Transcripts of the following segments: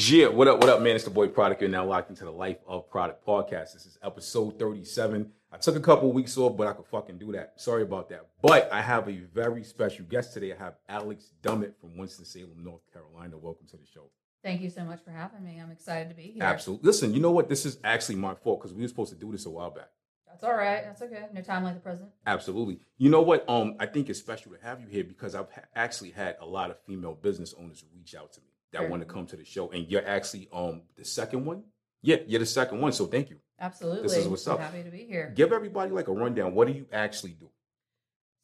Yeah, what up, what up, man? It's the boy Produk. You're now locked into the Life of Produk podcast. This is episode 37. I took a couple weeks off, but I could fucking do that. Sorry about that. But I have a very special guest today. I have Alex Dummit from Winston-Salem, North Carolina. Welcome to the show. Thank you so much for having me. I'm excited to be here. Absolutely. Listen, you know what? This is actually my fault because we were supposed to do this a while back. That's all right. That's okay. No time like the present. Absolutely. You know what? Um, I think it's special to have you here because I've ha- actually had a lot of female business owners reach out to me that Sure. want to come to the show, and you're actually um the second one. Yeah, you're the second one. So thank you. Absolutely. This is what's I'm up. happy to be here. Give everybody like a rundown. What do you actually do?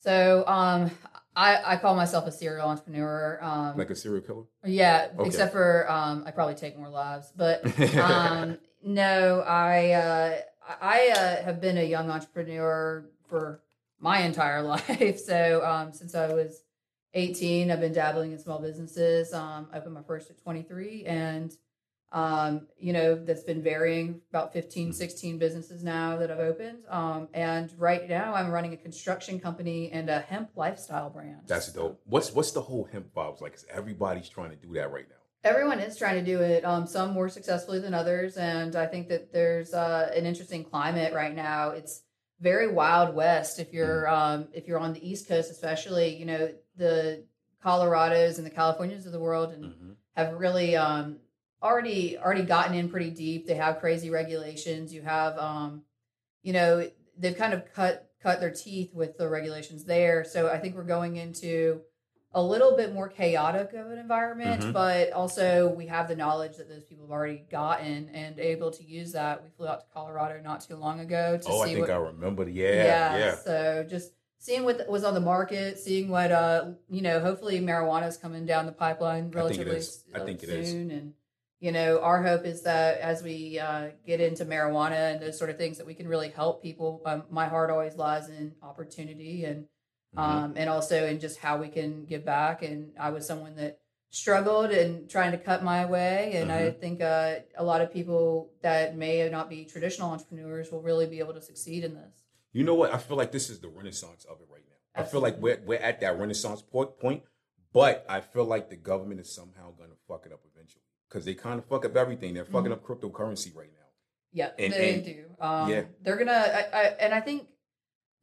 So, um, I, I call myself a serial entrepreneur. Um, Like a serial killer? yeah, Okay. except for um, I probably take more lives, but um, no, I uh, I uh, have been a young entrepreneur for my entire life. So um, since I was 18, I've been dabbling in small businesses. Um, I opened my first at 23, and um, you know that's been varying about 15, 16 businesses now that I've opened. Um, and right now, I'm running a construction company and a hemp lifestyle brand. That's dope. What's what's the whole hemp vibes like? 'Cause everybody's trying to do that right now. Everyone is trying to do it. Um, some more successfully than others, and I think that there's uh, an interesting climate right now. It's very wild west. If you're um, if you're on the East Coast, especially, you know the Colorados and the Californias of the world, and Mm-hmm. have really um, already already gotten in pretty deep. They have crazy regulations. You have, um, you know, they've kind of cut cut their teeth with the regulations there. So I think we're going into a little bit more chaotic of an environment, Mhm. but also we have the knowledge that those people have already gotten and able to use that. We flew out to Colorado not too long ago to see. Oh, I think what I remember. Yeah, yeah. so just seeing what was on the market, seeing what uh you know, hopefully marijuana is coming down the pipeline I think it relatively is. I s- think it soon, and you know, our hope is that as we uh, get into marijuana and those sort of things, that we can really help people. Um, my heart always lies in opportunity and Mhm. um, and also in just how we can give back. And I was someone that struggled and trying to cut my way. And I Mm-hmm. think uh, a lot of people that may not be traditional entrepreneurs will really be able to succeed in this. You know what? I feel like this is the renaissance of it right now. I feel like we're we're at that renaissance point point, but I feel like the government is somehow gonna fuck it up eventually. Because they kind of fuck up everything. They're fucking up cryptocurrency right now. Yeah, And- they and- do. Um, yeah. they're gonna, I, I, and I think,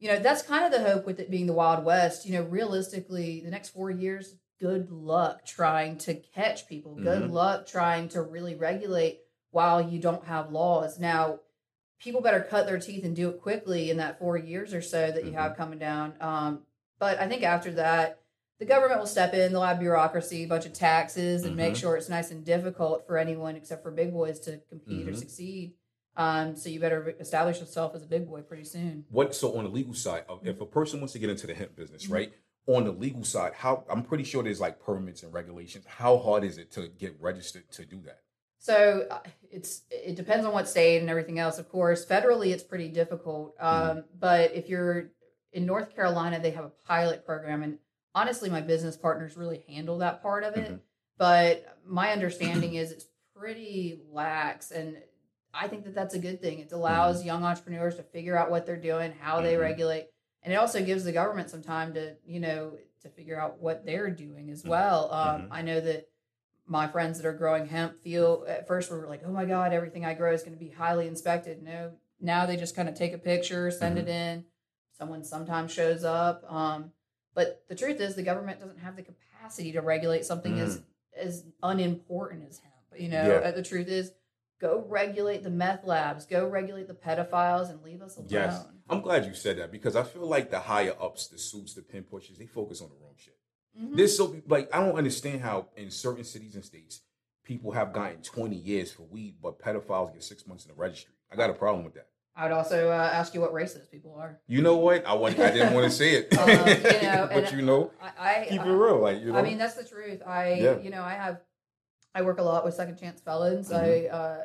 you know, that's kind of the hope with it being the Wild West. You know, realistically, the next four years, good luck trying to catch people. Good Mhm. luck trying to really regulate while you don't have laws. Now, people better cut their teeth and do it quickly in that four years or so that you Mm-hmm. have coming down. Um, but I think after that, the government will step in. They'll have bureaucracy, a bunch of taxes, and make Mhm. sure it's nice and difficult for anyone except for big boys to compete or Mhm. succeed. Um, so you better establish yourself as a big boy pretty soon. What so on the legal side, if a person wants to get into the hemp business, Mm-hmm. right? On the legal side, how I'm pretty sure there's like permits and regulations. How hard is it to get registered to do that? So uh, it's it depends on what state and everything else. Of course, federally it's pretty difficult. Um, But if you're in North Carolina, they have a pilot program, and honestly, my business partners really handle that part of it. Mhm. But my understanding is it's pretty lax, and I think that that's a good thing. It allows young entrepreneurs to figure out what they're doing, how they Mhm. regulate, and it also gives the government some time to you know to figure out what they're doing as well. Um, Mhm. I know that my friends that are growing hemp feel at first were like, oh my God, everything I grow is going to be highly inspected. No, now they just kind of take a picture, send it in. Someone sometimes shows up. Um, but the truth is, the government doesn't have the capacity to regulate something as as unimportant as hemp. You know, Yeah. uh, the truth is, go regulate the meth labs, go regulate the pedophiles, and leave us alone. Yes, I'm glad you said that because I feel like the higher ups, the suits, the pin pushers, they focus on the wrong shit. Mhm. This so like I don't understand how in certain cities and states people have gotten 20 years for weed, but pedophiles get six months in the registry. I got a problem with that. I would also uh, ask you what race those people are. You know what? I want. I didn't want to say it, Um, you know, but you know, I, I keep I- it real. Like you know, I mean, that's the truth. I, Yeah. you know, I have, I work a lot with second chance felons. Mhm. I, uh,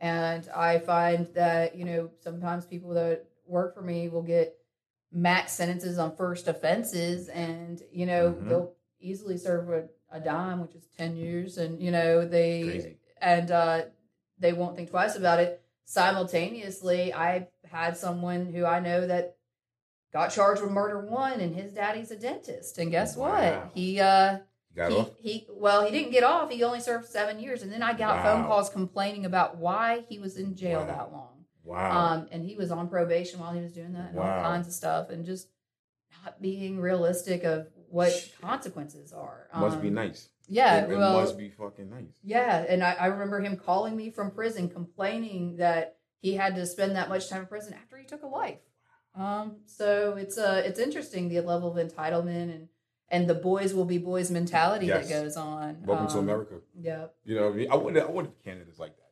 and I find that you know sometimes people that work for me will get max sentences on first offenses, and you know Mhm. they'll easily serve a, a dime, which is ten years, and you know they Crazy. and uh, they won't think twice about it. Simultaneously, I had someone who I know that got charged with murder one, and his daddy's a dentist. And guess Wow. what? He uh You got he, off. he well he didn't get off. He only served seven years, and then I got phone calls complaining about why he was in jail Wow. that long. Wow. Um, and he was on probation while he was doing that, and all kinds of stuff, and just not being realistic of what consequences are. must be Um, nice. Yeah, it, it well, must be fucking nice. yeah, and I, I remember him calling me from prison, complaining that he had to spend that much time in prison after he took a life. Um, so it's uh it's interesting the level of entitlement and and the boys will be boys mentality Yes. that goes on. Welcome to Um, America. Yeah, You know, what I mean, I wonder, I wonder if Canada's like that.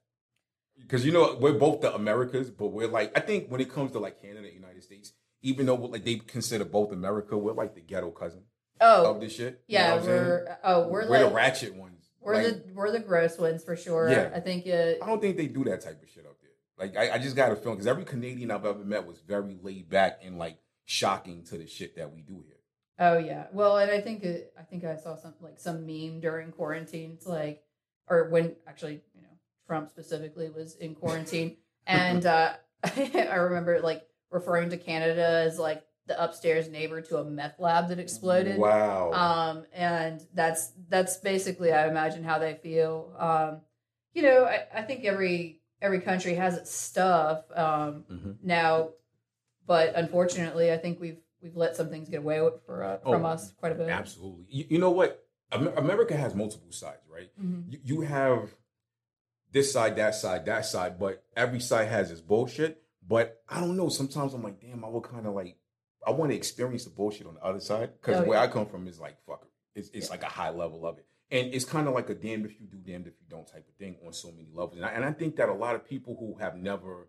Because you know, we're both the Americas, but we're like, I think when it comes to like Canada, and United States, even though like they consider both America, we're like the ghetto cousin Oh, of this shit. You know yeah, I'm saying? we're oh we're, we're like the ratchet ones. we're Like, the we're the gross ones for sure. Yeah. I think uh, I don't think they do that type of shit up there. Like, I, I just got a feeling because every Canadian I've ever met was very laid back and like shocking to the shit that we do here. Oh yeah. Well, and I think it, I think I saw some like some meme during quarantine. It's like, or when actually, you know, Trump specifically was in quarantine, and uh, I remember like referring to Canada as like the upstairs neighbor to a meth lab that exploded. Wow. Um, and that's that's basically I imagine how they feel. Um, you know, I, I think every every country has its stuff. Um, Mhm. now, but unfortunately, I think we've we've let some things get away for uh, from Oh, us quite a bit. Absolutely. You, you know what? America has multiple sides, right? Mhm. You, you have this side, that side, that side, but every side has its bullshit. But I don't know. Sometimes I'm like, damn, I would kind of like, I want to experience the bullshit on the other side because Oh, where yeah. I come from is like, fuck it. It's, it's like a high level of it. And it's kind of like a damned if you do, damned if you don't type of thing on so many levels. And I, and I think that a lot of people who have never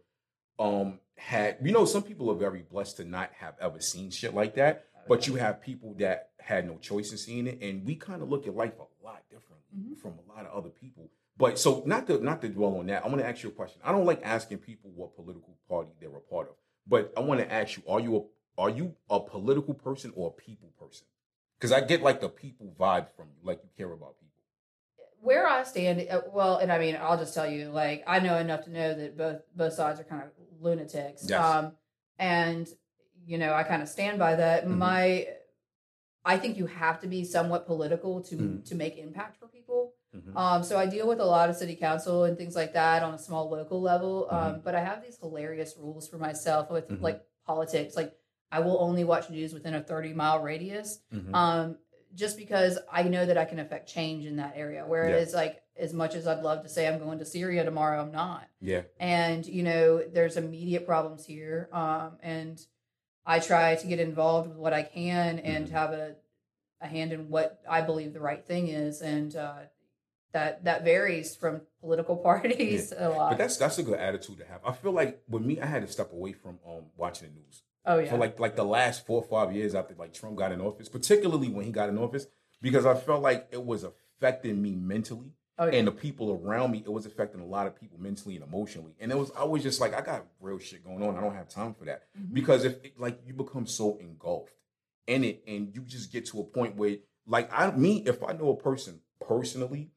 um had, you know, some people are very blessed to not have ever seen shit like that. But you have people that had no choice in seeing it, and we kind of look at life a lot differently Mhm. from a lot of other people. But so not to not to dwell on that, I want to ask you a question. I don't like asking people what political party they're a part of, but I want to ask you: Are you a are you a political person or a people person? Because I get like the people vibe from you, like you care about people. Where I stand, uh, well, and I mean, I'll just tell you, like I know enough to know that both both sides are kind of lunatics. Yes. Um, and you know, I kind of stand by that. Mhm. My, I think you have to be somewhat political to Mhm. to make impact for people. Mhm. Um, so I deal with a lot of city council and things like that on a small local level. Um, Mhm. but I have these hilarious rules for myself with Mhm. like politics. Like I will only watch news within a 30 mile radius. Mhm. Um, just because I know that I can affect change in that area. Whereas like as much as I'd love to say I'm going to Syria tomorrow, I'm not. yeah, And, you know, there's immediate problems here. Um, and I try to get involved with what I can and Mhm. have a, a hand in what I believe the right thing is. And uh, that that varies from political parties a lot. but that's that's a good attitude to have. I feel like with me, I had to step away from um watching the news. Oh, yeah. for like like the last four or five years after like Trump got in office, particularly when he got in office, because I felt like it was affecting me mentally oh, yeah. and the people around me. It was affecting a lot of people mentally and emotionally, and it was I was just like I got real shit going on. I don't have time for that Mhm. because if like you become so engulfed in it, and you just get to a point where like I me if I know a person personally.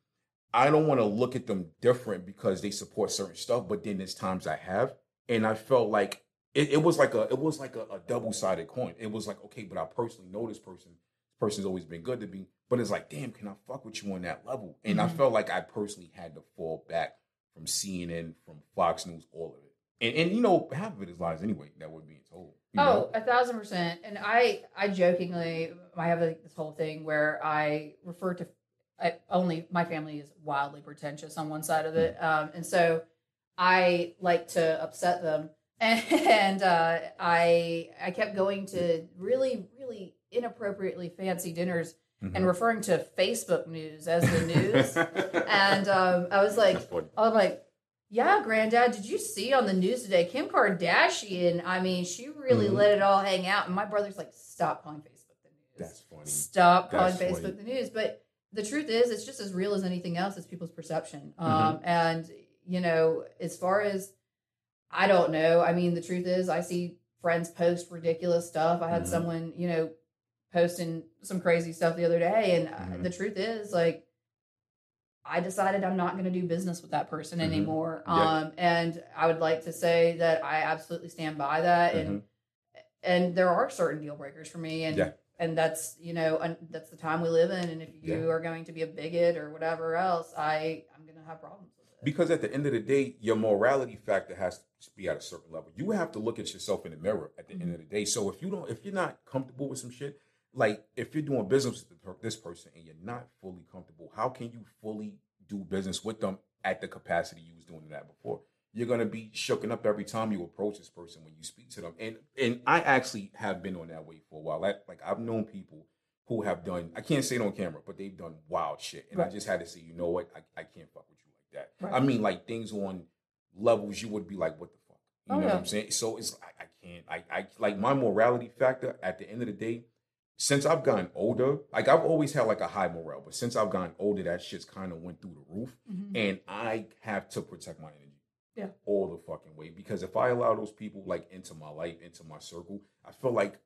I don't want to look at them different because they support certain stuff, but then there's times I have, and I felt like it, it was like a it was like a, a double sided coin. It was like okay, but I personally know this person. This person's always been good to me, but it's like damn, can I fuck with you on that level? And I Mhm. felt like I personally had to fall back from CNN, from Fox News, all of it. And and you know half of it is lies anyway that we're being told. Oh, know? a thousand percent. And I, I jokingly, I have like this whole thing where I refer to I, only my family is wildly pretentious on one side of it, Mm. um, and so I like to upset them, and uh, I, I kept going to really, really inappropriately fancy dinners Mhm. and referring to Facebook news as the news, and um, I was like, That's funny. I'm like, yeah, granddad, did you see on the news today? Kim Kardashian, I mean, she really Mhm. let it all hang out. And my brother's like, stop calling Facebook the news. That's funny. Stop calling That's Facebook the news. But the truth is, it's just as real as anything else. It's people's perception. Mm-hmm. Um, and, you know, as far as, I don't know. I mean, the truth is, I see friends post ridiculous stuff. I had Mhm. someone, you know, posting some crazy stuff the other day. And uh Mhm. the truth is, like, I decided I'm not going to do business with that person Mhm. anymore. Yeah. Um, and I would like to say that I absolutely stand by that. And and there are certain deal breakers for me, and Mm-hmm. Yeah. and that's you know, and that's the time we live in. And if you Yeah. are going to be a bigot or whatever else, I I'm going to have problems. Because at the end of the day, your morality factor has to be at a certain level. You have to look at yourself in the mirror at the end mm-hmm. of the day. So if you don't, if you're not comfortable with some shit, like if you're doing business with this person and you're not fully comfortable, how can you fully do business with them at the capacity you was doing that before? You're gonna be shooken up every time you approach this person when you speak to them. And and I actually have been on that way for a while. Like, like I've known people who have done I can't say it on camera, but they've done wild shit. And I just had to say, you know what, I, I can't fuck with you that. Right. I mean, like things on levels you would be like, what the fuck? You Oh, know yeah. what I'm saying? So it's I, I can't I, I like my morality factor at the end of the day, since I've gotten older, like I've always had like a high morale, but since I've gotten older, that shit's kind of went through the roof. Mhm. And I have to protect my energy. Yeah. All the fucking way. Because if I allow those people like into my life, into my circle, I feel like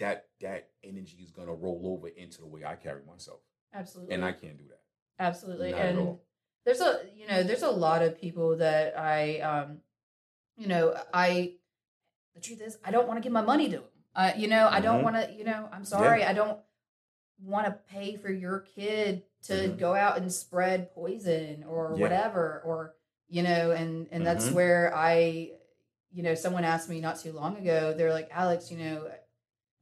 that that energy is gonna roll over into the way I carry myself. Absolutely. And I can't do that. Absolutely. Not and. There's a you know, there's a lot of people that I um you know, I the truth is I don't want to give my money to them. Uh, you know, I don't Mhm. want to, you know, I'm sorry, I don't want to pay for your kid to Mhm. go out and spread poison or Yeah. whatever or you know, and and that's Mhm. where I you know, someone asked me not too long ago, they're like, "Alex, you know,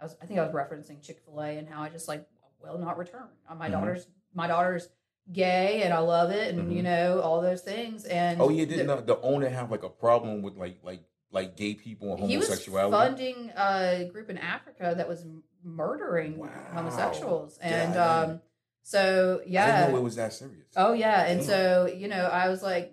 I was I think I was referencing Chick-fil-A and how I just like will not return. Uh, My Mhm. daughter's my daughter's gay and I love it and you Mhm. know all those things and Oh yeah, didn't the- the, owner have like a problem with like like like gay people and he was homosexuality? funding a group in Africa that was murdering Wow. homosexuals and God. um so I yeah know it was that serious. Oh yeah, and Damn. so you know, I was like,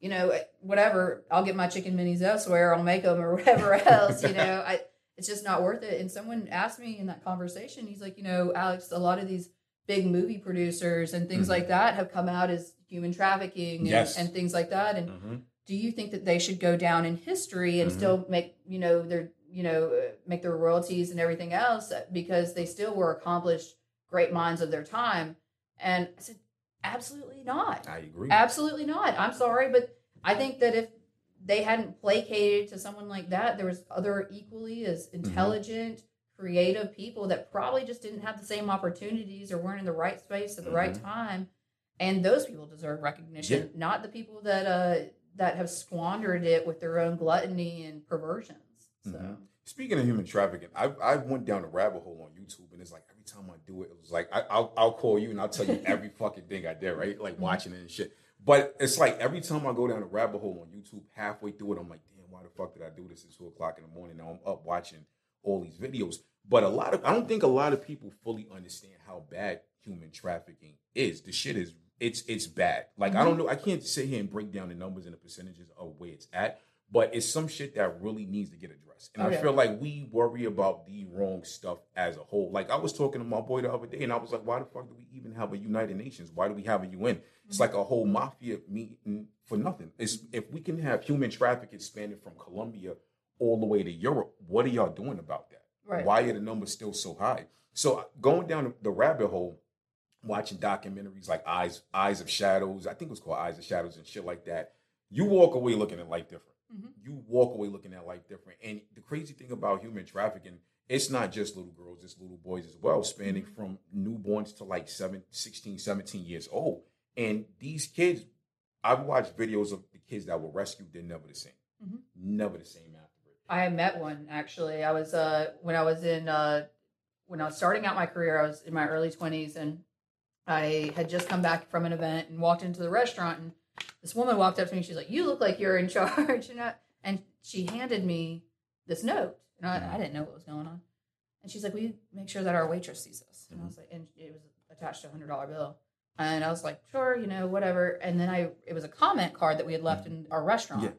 you know, whatever. I'll get my chicken minis elsewhere. I'll make them or whatever else. You know, I it's just not worth it. And someone asked me in that conversation, he's like, you know, Alex, a lot of these big movie producers and things Mhm. like that have come out as human trafficking and, Yes. and things like that. And Mhm. do you think that they should go down in history and Mhm. still make you know their you know uh, make their royalties and everything else because they still were accomplished great minds of their time and i said absolutely not I agree. absolutely not i'm sorry but i think that if they hadn't placated to someone like that there was other equally as Mm-hmm. intelligent creative people that probably just didn't have the same opportunities or weren't in the right space at the right Mhm. time and those people deserve recognition not the people that uh that have squandered it with their own gluttony and perversions so Mhm. Speaking of human trafficking, I've I've went down a rabbit hole on YouTube, and it's like every time I do it, it was like I, I'll I'll call you and I'll tell you every fucking thing I did, right? Like Mhm. watching it and shit. But it's like every time I go down a rabbit hole on YouTube, halfway through it, I'm like, damn, why the fuck did I do this at two o'clock in the morning? Now I'm up watching all these videos. But a lot of I don't think a lot of people fully understand how bad human trafficking is. The shit is it's it's bad. Like I don't mm-hmm. know, I can't sit here and break down the numbers and the percentages of where it's at, but it's some shit that really needs to get addressed. And I feel like we worry about the wrong stuff as a whole. Like I was talking to my boy the other day, and I was like, "Why the fuck do we even have a United Nations? Why do we have a UN? It's mm-hmm. like a whole mafia meeting for nothing. It's if we can have human trafficking spanning from Colombia all the way to Europe, what are y'all doing about that? Right. Why are the numbers still so high? So going down the rabbit hole, watching documentaries like Eyes Eyes of Shadows, I think it was called Eyes of Shadows and shit like that. You walk away looking at life different. Mhm. You walk away looking at life different. And the crazy thing about human trafficking, it's not just little girls, it's little boys as well, spanning Mm-hmm. from newborns to like seven, 16, 17 years old. And these kids, I've watched videos of the kids that were rescued, they're never the same. Mhm. Never the same. I met one actually. I was uh when I was in uh when I was starting out my career, I was in my early twenties and I had just come back from an event and walked into the restaurant and this woman walked up to me, she's like, You look like you're in charge and I, and she handed me this note. And I, I didn't know what was going on. And she's like, Will you make sure that our waitress sees this? And I was like, and it was attached to a hundred dollar bill. And I was like, sure, you know, whatever. And then I, it was a comment card that we had left in our restaurant. Yeah.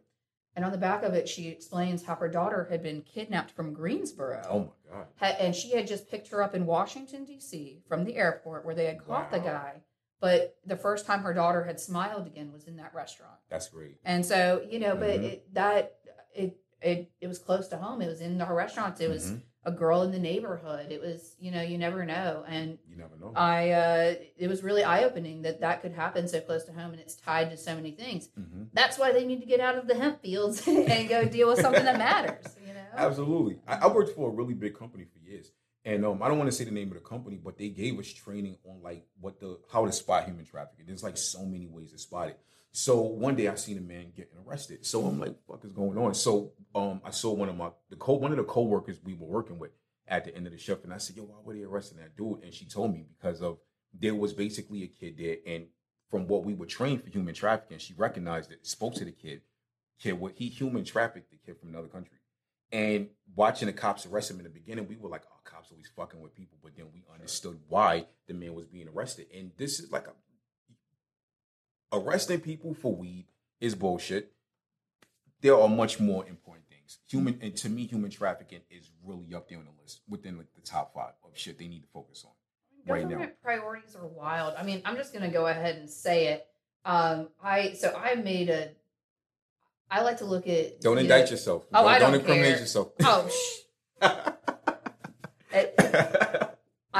And on the back of it, she explains how her daughter had been kidnapped from Greensboro. Oh my god. Ha- and she had just picked her up in Washington D.C. from the airport where they had caught the guy. But the first time her daughter had smiled again was in that restaurant. That's great. And so you know, but Mhm. it, that it it it was close to home. It was in our restaurants. It was Mhm. A girl in the neighborhood. It was you know you never know. And You never know. I uh, it was really eye opening that that could happen so close to home, and it's tied to so many things. Mhm. That's why they need to get out of the hemp fields and go deal with something that matters. You know. Absolutely. I, I worked for a really big company for years. And um, I don't want to say the name of the company, but they gave us training on like what the how to spot human trafficking. There's like so many ways to spot it. So one day I seen a man getting arrested. So I'm like, "Fuck is going on?" So um, I saw one of my the co one of the coworkers we were working with at the end of the shift, and I said, "Yo, why were they arresting that dude?" And she told me because of there was basically a kid there, and from what we were trained for human trafficking, she recognized it, spoke to the kid. Kid, what he human trafficked the kid from another country. And watching the cops arrest him in the beginning, we were like, "Oh, cops always fucking with people," but then we understood why the man was being arrested. And this is like a arresting people for weed is bullshit. There are much more important things. Human and to me, human trafficking is really up there on the list within like the top five of shit they need to focus on. right now. Government priorities are wild. I mean, I'm just going to go ahead and say it. Um, I so I made a. I like to look at. Don't indict know- yourself. Oh, I don't incriminate care. yourself. Oh, shh.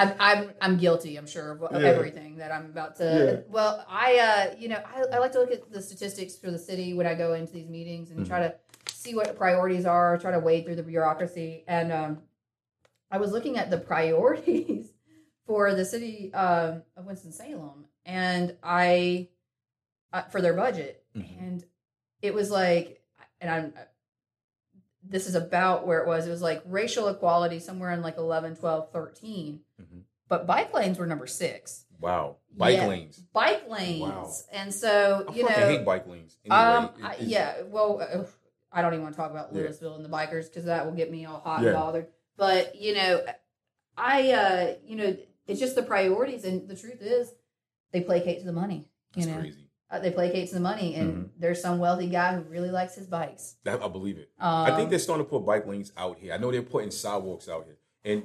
It- I'm I'm guilty. I'm sure of, of Yeah. everything that I'm about to. Yeah. Well, I uh, you know, I, I like to look at the statistics for the city when I go into these meetings and Mm-hmm. try to see what priorities are. Try to wade through the bureaucracy, and um, I was looking at the priorities for the city um, of Winston Salem, and I uh, for their budget, Mhm. and it was like, and I'm this is about where it was. It was like racial equality somewhere in like 11, 12, 13. Mhm. But bike lanes were number six. Wow. Bike Yeah. lanes. Bike lanes. Wow. And so, I you know, hate bike lanes. Anyway, um, I, yeah, well, uh, I don't even want to talk about Yeah. Louisville and the bikers because that will get me all hot Yeah. and bothered. But, you know, I, uh, you know, it's just the priorities. And the truth is, they placate to the money. You It's know, crazy. Uh, they placate to the money. And Mhm. there's some wealthy guy who really likes his bikes. That, I believe it. Um, I think they're starting to put bike lanes out here. I know they're putting sidewalks out here. And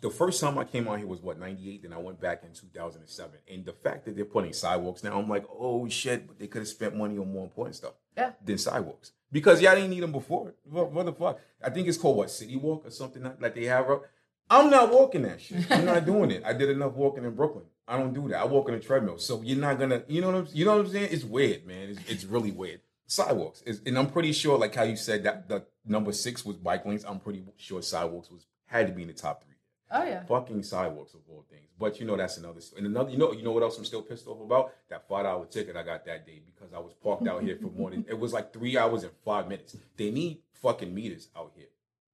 the first time I came out here was what, 98? Then I went back in 2007. And the fact that they're putting sidewalks now, I'm like, oh shit, but they could have spent money on more important stuff Yeah. than sidewalks. Because y'all didn't need them before. What, what the fuck? I think it's called what, City Walk or something like like they have. up. I'm not walking that shit. I'm not doing it. I did enough walking in Brooklyn. I don't do that. I walk on a treadmill. So you're not gonna, you know what I'm, you know what I'm saying? It's weird, man. It's, it's really weird. Sidewalks, is, and I'm pretty sure, like how you said that the number six was bike lanes. I'm pretty sure sidewalks was had to be in the top three. Oh, yeah. Fucking sidewalks of all things. But you know that's another. And another, you know, you know what else I'm still pissed off about? That five dollar ticket I got that day because I was parked out here for more than it was like three hours and five minutes. They need fucking meters out here.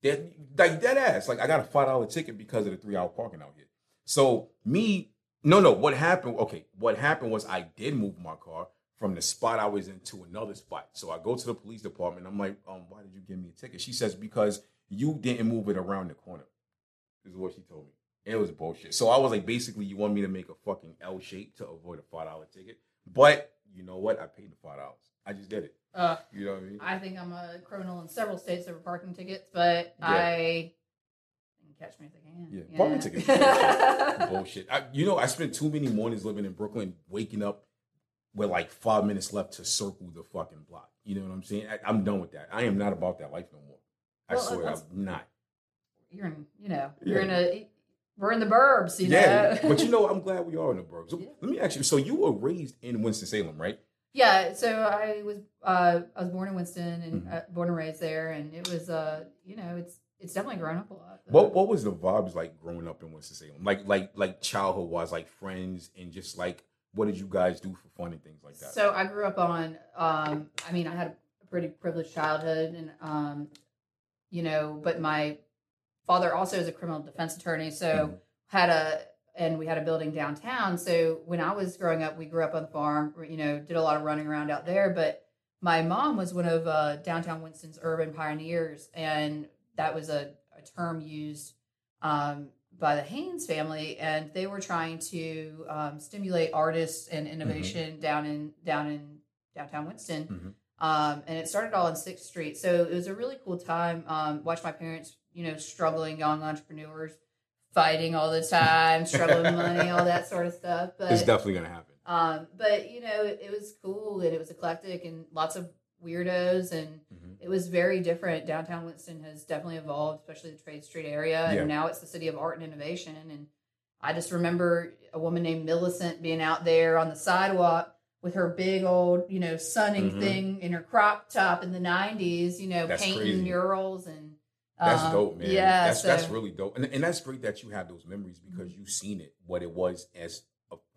Like dead ass. Like I got a five dollar ticket because of the three hour parking out here. So me, no, no. What happened? Okay, what happened was I did move my car from the spot I was in to another spot. So I go to the police department. I'm like, um, why did you give me a ticket? She says because you didn't move it around the corner. This is what she told me. It was bullshit. So I was like, basically, you want me to make a fucking L shape to avoid a five dollar ticket. But you know what? I paid the five dollars. I just did it. Uh, You know what I mean? I think I'm a criminal in several states over parking tickets, but Yeah. I can catch me if they can. Yeah, you parking tickets bullshit. bullshit. I, you know, I spent too many mornings living in Brooklyn, waking up with like five minutes left to circle the fucking block. You know what I'm saying? I, I'm done with that. I am not about that life no more. I Well, swear, I'm not. You're in, you know, you're Yeah. in a, we're in the burbs, you yeah, know. but you know, I'm glad we are in the burbs. So Yeah. Let me ask you. So you were raised in Winston Salem, right? Yeah. So I was, uh, I was born in Winston and Mhm. uh, born and raised there, and it was, uh, you know, it's it's definitely grown up a lot. What What was the vibes like growing up in Winston Salem? Like like like childhood wise, like friends and just like what did you guys do for fun and things like that? So I grew up on. Um, I mean, I had a pretty privileged childhood, and um, you know, but my father also is a criminal defense attorney, so Mhm. had a and we had a building downtown. So when I was growing up, we grew up on the farm. You know, did a lot of running around out there. But my mom was one of uh, downtown Winston's urban pioneers, and that was a, a term used um, by the Hanes family, and they were trying to um, stimulate artists and innovation down in down in downtown Winston. Mhm. Um, and it started all on Sixth Street, so it was a really cool time. Um, watch my parents, you know, struggling young entrepreneurs, fighting all the time, struggling with money, all that sort of stuff. But It's definitely gonna happen. um, but you know, it, it was cool and it was eclectic and lots of weirdos and Mhm. it was very different. Downtown Winston has definitely evolved, especially the Trade Street area, Yeah. and now it's the city of art and innovation. And I just remember a woman named Millicent being out there on the sidewalk with her big old, you know, sunning Mhm. thing in her crop top in the '90s, you know, That's painting crazy. murals and. That's um, dope, man. Yeah, that's so- that's really dope, and and that's great that you have those memories because you've seen it what it was as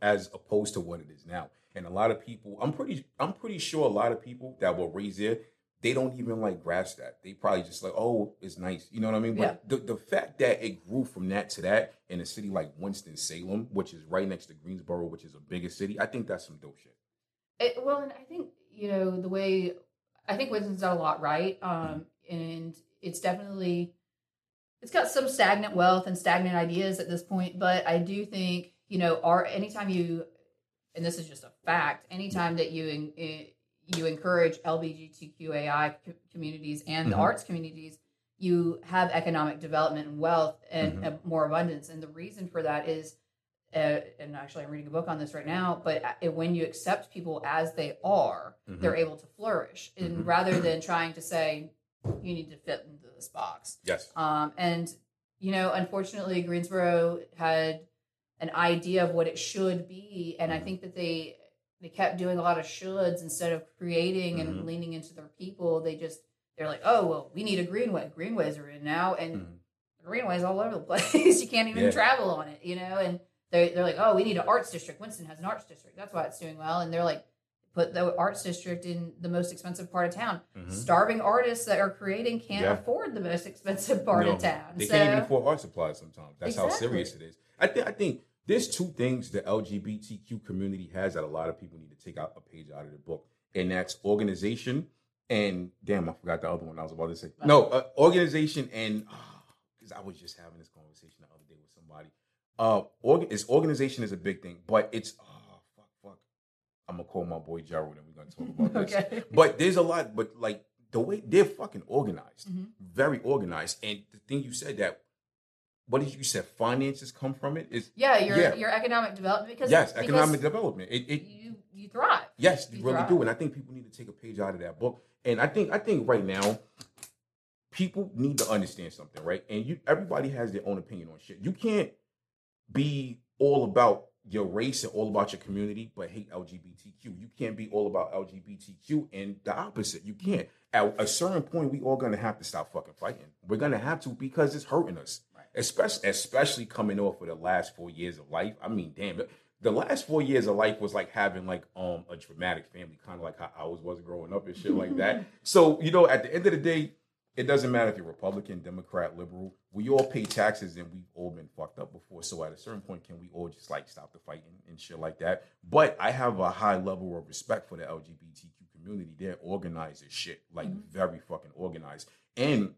as opposed to what it is now. And a lot of people, I'm pretty, I'm pretty sure a lot of people that were raised there, they don't even like grasp that. They probably just like, oh, it's nice, you know what I mean? But the the fact that it grew from that to that in a city like Winston Salem, which is right next to Greensboro, which is a bigger city, I think that's some dope shit. It, well, and I think you know the way I think Winston's done a lot right, um, and it's definitely it's got some stagnant wealth and stagnant ideas at this point. But I do think you know, our anytime you, and this is just a fact, anytime that you in, in- you encourage LGBTQAI communities and the Mhm. arts communities, you have economic development and wealth and Mhm. uh, more abundance. And the reason for that is uh, and actually I'm reading a book on this right now, but uh, when you accept people as they are, Mhm. they're able to flourish. And Mhm. rather than trying to say, you need to fit this box. Yes. Um, and, you know, unfortunately, Greensboro had an idea of what it should be. And I Mhm. think that they, they kept doing a lot of shoulds instead of creating Mhm. and leaning into their people. They just, they're like, oh, well, we need a greenway. Greenways are in now. And Mhm. greenways all over the place. you can't even Yeah. travel on it, you know. And they're they're like, oh, we need an arts district. Winston has an arts district. That's why it's doing well. And they're like, put the arts district in the most expensive part of town. Mhm. Starving artists that are creating can't Yeah. afford the most expensive part No, of town. They so, can't even afford art supplies sometimes. That's how serious it is. I think I think there's two things the LGBTQ community has that a lot of people need to take out a page out of the book, and that's organization and damn, I forgot the other one I was about to say. No, uh, organization and because I was just having this conversation the other day with somebody. Uh, org- is organization is a big thing, but it's oh fuck. I'm gonna call my boy Gerald and we're gonna talk about this. okay. But there's a lot, but like the way they're fucking organized, Mhm. very organized. And the thing you said that, what did you say? Finances come from it. Is Yeah, your Yeah. your economic development because yes, because economic development. It, it you you thrive. yes, you You really thrive. do. And I think people need to take a page out of that book. And I think I think right now, people need to understand something, right? And you everybody has their own opinion on shit. You can't be all about your race and all about your community, but hate LGBTQ. You can't be all about LGBTQ and the opposite. You can't. At a certain point, we all gonna have to stop fucking fighting. We're gonna have to because it's hurting us. Right. Especially especially coming off of the last four years of life. I mean, damn, the- the last four years of life was like having like um a dramatic family, kind of like how ours was growing up and shit like that. So, you know, at the end of the day, it doesn't matter if you're Republican, Democrat, liberal. We all pay taxes and we've all been fucked up before. So at a certain point, can we all just like stop the fighting and shit like that? But I have a high level of respect for the LGBTQ community. They're organized as shit, like Mhm. very fucking organized. And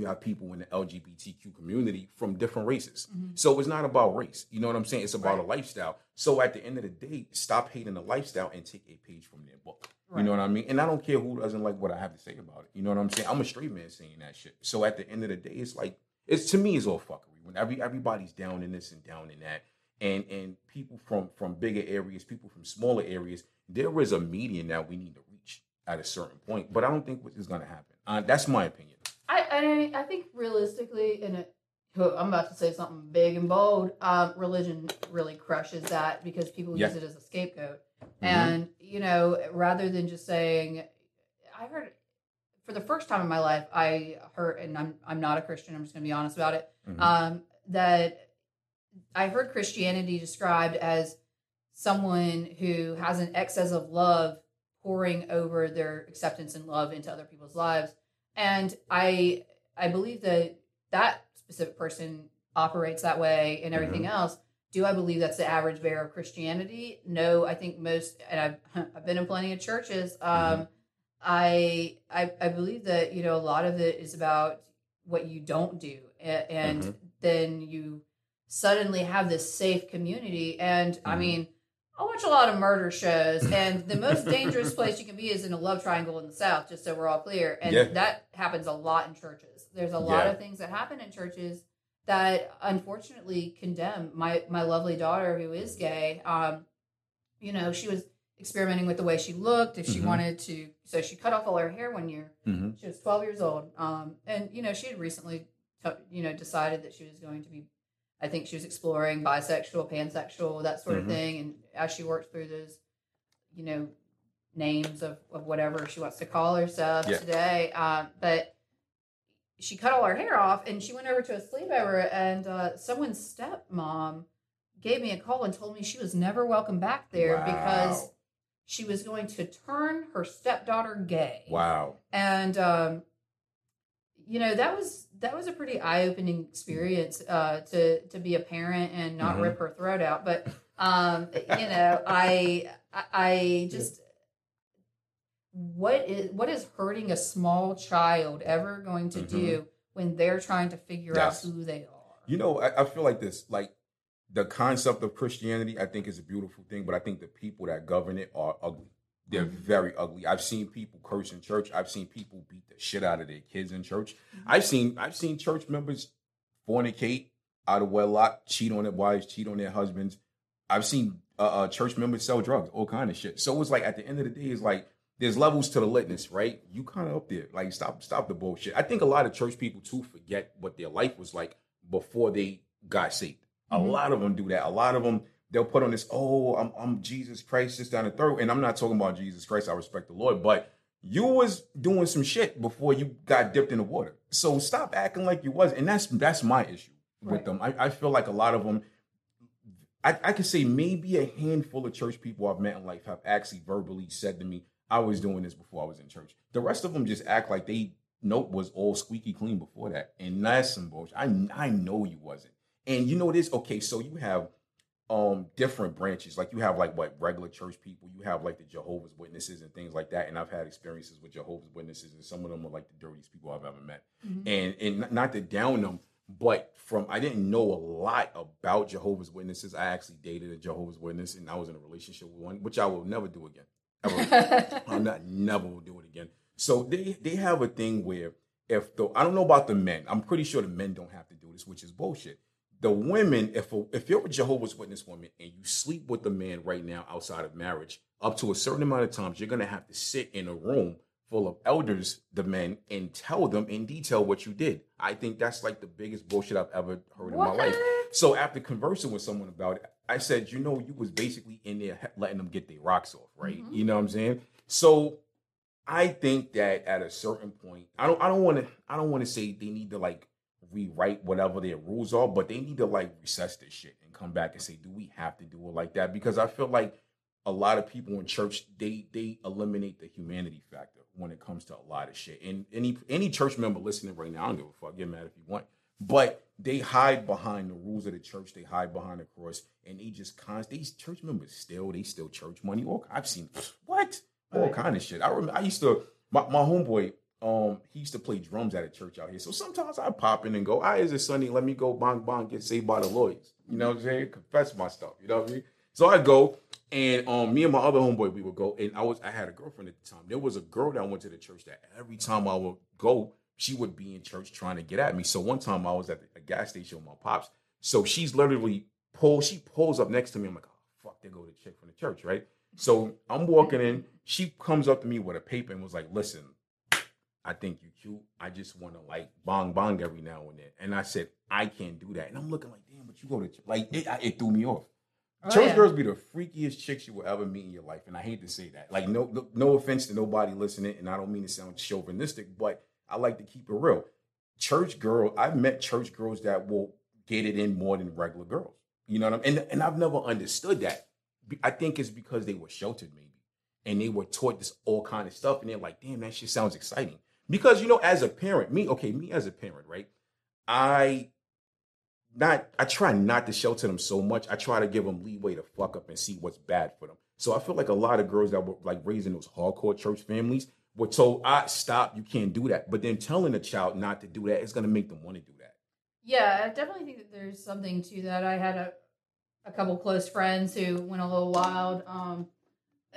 you have people in the LGBTQ community from different races. Mhm. So it's not about race. You know what I'm saying? It's about Right. a lifestyle. So at the end of the day, stop hating the lifestyle and take a page from their book. You know what I mean? And I don't care who doesn't like what I have to say about it. You know what I'm saying? I'm a straight man saying that shit. So at the end of the day, it's like it's to me it's all fuckery. When every everybody's down in this and down in that, and and people from from bigger areas, people from smaller areas, there is a median that we need to reach at a certain point. But I don't think is going to happen. Uh, that's my opinion. I, I think realistically, and it, I'm about to say something big and bold. Um, religion really crushes that because people Yeah. use it as a scapegoat, Mhm. and you know, rather than just saying, I heard for the first time in my life, I heard, and I'm I'm not a Christian. I'm just going to be honest about it. Mhm. Um, that I heard Christianity described as someone who has an excess of love pouring over their acceptance and love into other people's lives and i i believe that that specific person operates that way and everything else do i believe that's the average bearer of christianity no i think most and i've, I've been in plenty of churches um I, I i believe that you know a lot of it is about what you don't do and Mhm. then you suddenly have this safe community. And I Mhm. mean, I watch a lot of murder shows, and the most dangerous place you can be is in a love triangle in the South, just so we're all clear. And Yeah. that happens a lot in churches. There's a lot Yeah. of things that happen in churches that unfortunately condemn my my lovely daughter who is gay. Um, you know, she was experimenting with the way she looked. If she Mhm. wanted to, so she cut off all her hair one year. Mm-hmm. She was 12 years old. Um, and, you know, she had recently, t- you know, decided that she was going to be, I think she was exploring bisexual, pansexual, that sort Mhm. of thing. And as she worked through those, you know, names of, of whatever she wants to call herself Yeah. today. Um, but she cut all her hair off and she went over to a sleepover and uh, someone's stepmom gave me a call and told me she was never welcome back there because she was going to turn her stepdaughter gay Wow. and um, you know that was that was a pretty eye-opening experience uh, to to be a parent and not Mhm. rip her throat out but um, you know I I- I just what is what is hurting a small child ever going to Mhm. do when they're trying to figure Yes. out who they are You know, I, I feel like this. Like the concept of Christianity, I think is a beautiful thing, but I think the people that govern it are ugly. They're Mhm. very ugly. I've seen people curse in church. I've seen people beat the shit out of their kids in church. Mhm. I've seen I've seen church members fornicate out of wedlock, cheat on their wives, cheat on their husbands. I've seen uh, uh, church members sell drugs, all kind of shit. So it's like at the end of the day, it's like there's levels to the litness, right? You kind of up there. Like stop, stop the bullshit. I think a lot of church people too forget what their life was like before they got saved. A Mhm. lot of them do that. A lot of them they'll put on this, oh, I'm, I'm Jesus Christ, just down the throat. And I'm not talking about Jesus Christ. I respect the Lord, but you was doing some shit before you got dipped in the water. So stop acting like you was. And that's that's my issue with them. I, I feel like a lot of them. I, I could say maybe a handful of church people I've met in life have actually verbally said to me, I was doing this before I was in church. The rest of them just act like they note was all squeaky clean before that. And that's some bullshit. I, I know you wasn't. And you know what it is? Okay, so you have um different branches. Like you have like what regular church people, you have like the Jehovah's Witnesses and things like that. And I've had experiences with Jehovah's Witnesses, and some of them are like the dirtiest people I've ever met Mhm. and and not to down them, but from I didn't know a lot about Jehovah's Witnesses. I actually dated a Jehovah's Witness, and I was in a relationship with one, which I will never do again. Ever. I'm not never will do it again. So they they have a thing where if the I don't know about the men, I'm pretty sure the men don't have to do this, which is bullshit. The women, if a, if you're a Jehovah's Witness woman and you sleep with a man right now outside of marriage, up to a certain amount of times, you're gonna have to sit in a room full of elders, the men, and tell them in detail what you did. I think that's like the biggest bullshit I've ever heard in my life. So after conversing with someone about it, I said, you know, you was basically in there letting them get their rocks off, right? Mhm. You know what I'm saying? So I think that at a certain point, I don't I don't want to I don't want to say they need to like rewrite whatever their rules are, but they need to like recess this shit and come back and say, do we have to do it like that? Because I feel like a lot of people in church they they eliminate the humanity factor when it comes to a lot of shit. And any any church member listening right now, I don't give a fuck. Get mad if you want, but they hide behind the rules of the church. They hide behind the cross, and they just const. These church members still they steal church money. All I've seen what all Right. kind of shit. I remember I used to my, my homeboy. Um, he used to play drums at a church out here. So sometimes I pop in and go, "I is it Sunday? Let me go bong bong get saved by the lawyers." You know what I'm saying? Confess my stuff. You know what I mean? So I go, and um, me and my other homeboy, we would go, and I was I had a girlfriend at the time. There was a girl that went to the church that every time I would go, she would be in church trying to get at me. So one time I was at a gas station with my pops. So she's literally pull, she pulls up next to me. I'm like, oh fuck, there go the chick from the church, right? So I'm walking in. She comes up to me with a paper and was like, listen, I think you cute. I just want to like bong bong every now and then. And I said, I can't do that. And I'm looking like, damn, but you go to ch-. like it, it threw me off. Oh, Church yeah. girls be the freakiest chicks you will ever meet in your life, and I hate to say that. Like, no, no, no offense to nobody listening, and I don't mean to sound chauvinistic, but I like to keep it real. Church girl, I've met church girls that will get it in more than regular girls. You know what I mean? And and I've never understood that. I think it's because they were sheltered, maybe, and they were taught this all kind of stuff, and they're like, damn, that shit sounds exciting. Because you know, as a parent, me, okay, me as a parent, right? I not I try not to shelter them so much. I try to give them leeway to fuck up and see what's bad for them. So I feel like a lot of girls that were like raised in those hardcore church families were told, "I stop, you can't do that." But then telling a child not to do that is going to make them want to do that. Yeah, I definitely think that there's something to that. I had a, a couple close friends who went a little wild. Um,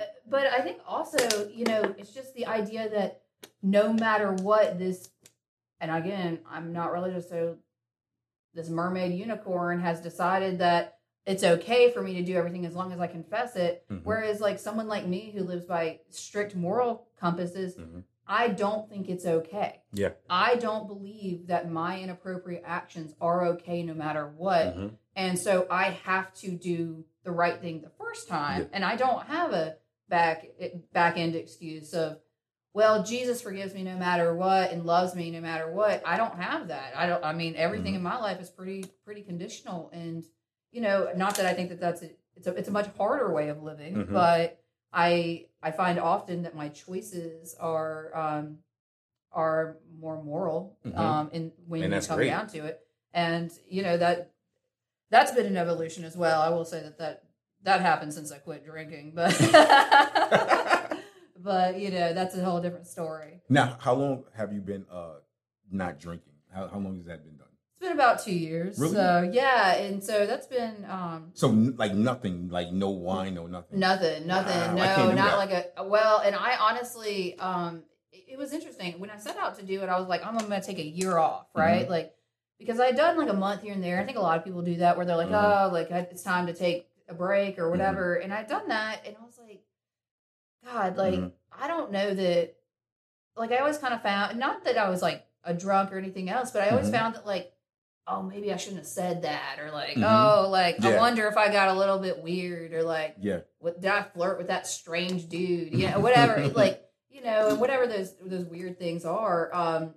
uh, but I think also, you know, it's just the idea that no matter what this, and again, I'm not religious, so this mermaid unicorn has decided that it's okay for me to do everything as long as I confess it. Mhm. Whereas, like someone like me who lives by strict moral compasses, Mhm. I don't think it's okay. Yeah. I don't believe that my inappropriate actions are okay no matter what. Mhm. And so I have to do the right thing the first time. Yeah. And I don't have a back back end excuse of, well, Jesus forgives me no matter what and loves me no matter what. I don't have that. I don't I mean everything Mhm. in my life is pretty pretty conditional and you know, not that I think that that's a, it's a it's a much harder way of living, Mhm. but I I find often that my choices are um are more moral Mhm. um in when And you come great. down to it. And you know that that's been an evolution as well. I will say that that that happened since I quit drinking, but but you know that's a whole different story. Now, how long have you been uh not drinking? How how long has that been been about two years, Really? so yeah, and so that's been um So like nothing, like no wine, no nothing. Nothing, nothing. Wow, no, not that. like a well. And I honestly, um, it, it was interesting when I set out to do it. I was like, I'm going to take a year off, Mm-hmm. right? Like because I had done like a month here and there. I think a lot of people do that where they're like, Mhm. oh, like I- it's time to take a break Mm-hmm. or whatever. And I'd done that, and I was like, God, like Mhm. I don't know that. Like I always kind of found, not that I was like a drunk or anything else, but I always found that like. Oh, maybe I shouldn't have said that, or like, Mhm. oh, like I wonder if I got a little bit weird, or like, Yeah. what did I flirt with that strange dude? yeah whatever. Like, you know, and whatever those those weird things are. Um,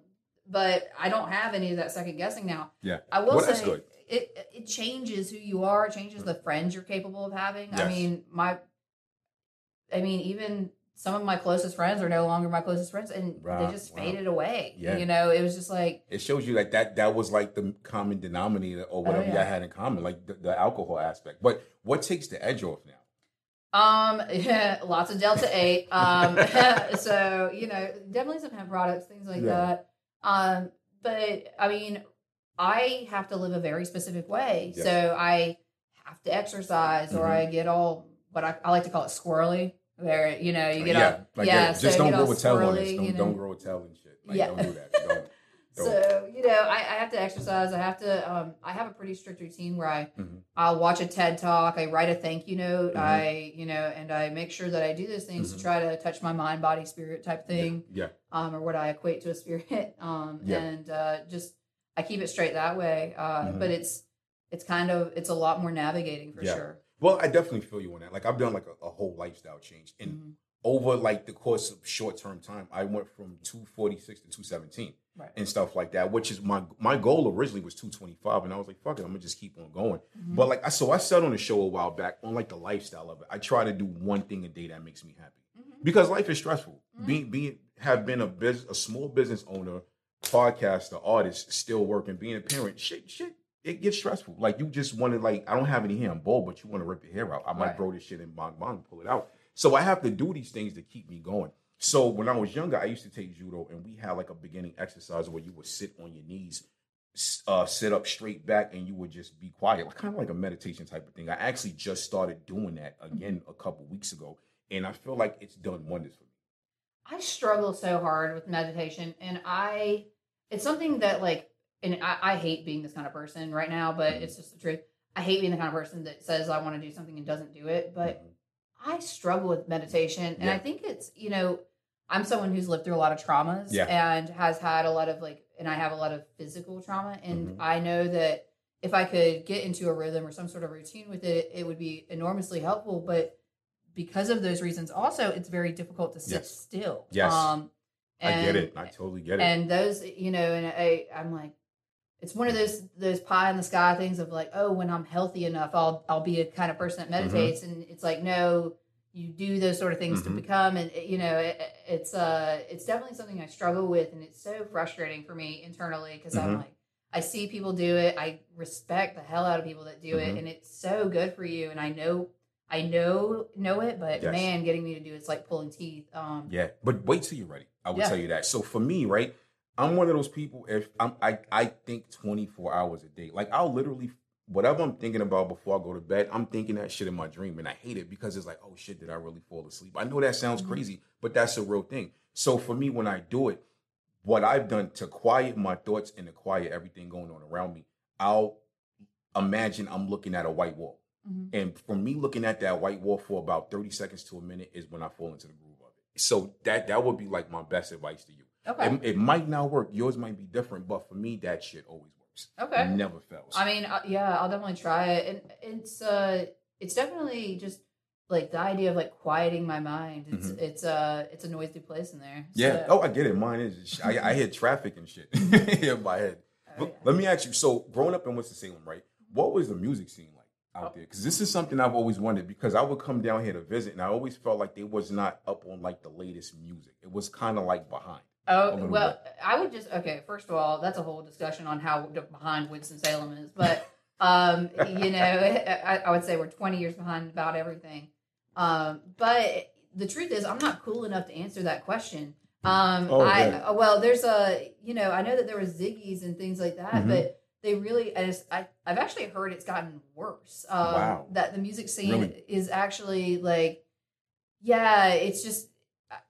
but I don't have any of that second guessing now. Yeah. I will Well, say it it changes who you are, it changes the friends you're capable of having. I mean, my I mean, even some of my closest friends are no longer my closest friends and Right, they just wow. faded away. Yeah. You know, it was just like It shows you like that that was like the common denominator or whatever Oh, yeah. y'all had in common, like the, the alcohol aspect. But what takes the edge off now? Um, yeah, lots of Delta Eight. Um, so you know, definitely some hemp products, things like that. Um, but I mean, I have to live a very specific way, Yes. so I have to exercise, or Mhm. I get all what I, I like to call it squirrely, where you know you get yeah, all like yeah, so just don't grow a tail on this. Don't, you know. don't grow a tail and shit. Like, Yeah. don't do that. Don't. don't. So you know, I, I have to exercise. I have to. Um, I have a pretty strict routine where I Mhm. I'll watch a TED talk. I write a thank you note. Mhm. I you know, and I make sure that I do those things Mhm. to try to touch my mind, body, spirit type thing, Yeah. um, or what I equate to a spirit. Um, Yeah. and uh, just I keep it straight that way. Uh, Mhm. but it's it's kind of it's a lot more navigating for Yeah. sure. Well, I definitely feel you on that. Like I've done like a, a whole lifestyle change, and Mhm. over like the course of short term time, I went from two forty six to two seventeen. Right. and stuff like that. Which is my my goal originally was 225, and I was like, fuck it, I'm gonna just keep on going. Mhm. But like I so I said on the show a while back on like the lifestyle of it. I try to do one thing a day that makes me happy Mhm. because life is stressful. Mhm. Being being have been a business a small business owner, podcaster, artist, still working, being a parent, shit, shit. It gets stressful. Like you just want to like I don't have any hair on bald, but you want to rip your hair out. I might Right. grow this shit in bond and pull it out. So I have to do these things to keep me going. So when I was younger, I used to take judo, and we had like a beginning exercise where you would sit on your knees, uh, sit up straight back, and you would just be quiet, kind of like a meditation type of thing. I actually just started doing that again a couple weeks ago, and I feel like it's done wonders for me. I struggle so hard with meditation, and I it's something that like, and I, I hate being this kind of person right now, but Mhm. it's just the truth. I hate being the kind of person that says I want to do something and doesn't do it, but I struggle with meditation, and Yeah. I think it's you know I'm someone who's lived through a lot of traumas Yeah. and has had a lot of like, and I have a lot of physical trauma, and Mhm. I know that if I could get into a rhythm or some sort of routine with it, it would be enormously helpful. But because of those reasons, also it's very difficult to sit Yes. still. Yes. um, I get it. I totally get it. and those you know and i i'm like it's one of those those pie in the sky things of like oh when i'm healthy enough i'll i'll be a kind of person that Mm-hmm. meditates and it's like no you do those sort of things Mhm. to become and you know it, it's uh it's definitely something i struggle with and it's so frustrating for me internally because i'm Mhm. like i see people do it i respect the hell out of people that do it and it's so good for you and i know i know know it but Yes. man getting me to do it's like pulling teeth um Yeah, but wait till you're ready. I will Yeah. tell you that. So for me, right, I'm one of those people. If I'm, I, I think 24 hours a day. Like I'll literally, whatever I'm thinking about before I go to bed, I'm thinking that shit in my dream, and I hate it because it's like, oh shit, did I really fall asleep? I know that sounds Mhm. crazy, but that's a real thing. So for me, when I do it, what I've done to quiet my thoughts and to quiet everything going on around me, I'll imagine I'm looking at a white wall. Mhm. And for me, looking at that white wall for about 30 seconds to a minute is when I fall into the groove of it. So that that would be like my best advice to you. Okay. It, it might not work. Yours might be different, but for me, that shit always works. Okay. Never fails. I mean, uh, yeah, I'll definitely try it, and it's uh, it's definitely just like the idea of like quieting my mind. It's Mhm. it's uh, it's a noisy place in there. yeah. Oh, I get it. Mine is. I, I hear traffic and shit in my head. Oh, yeah. let me ask you. So, growing up in Winston Salem, right? What was the music scene like out Oh. there? Because this is something I've always wondered. Because I would come down here to visit, and I always felt like they was not up on like the latest music. It was kind of like behind. Oh well, I would just okay. First of all, that's a whole discussion on how behind Winston Salem is, but um, you know, I, I would say we're twenty years behind about everything. Um, but the truth is, I'm not cool enough to answer that question. Um, Oh, I uh, well, there's a you know, I know that there was Ziggies and things like that, Mhm. but they really, I just, I, I've actually heard it's gotten worse. Um, Wow. That the music scene Really? is actually like, yeah, it's just,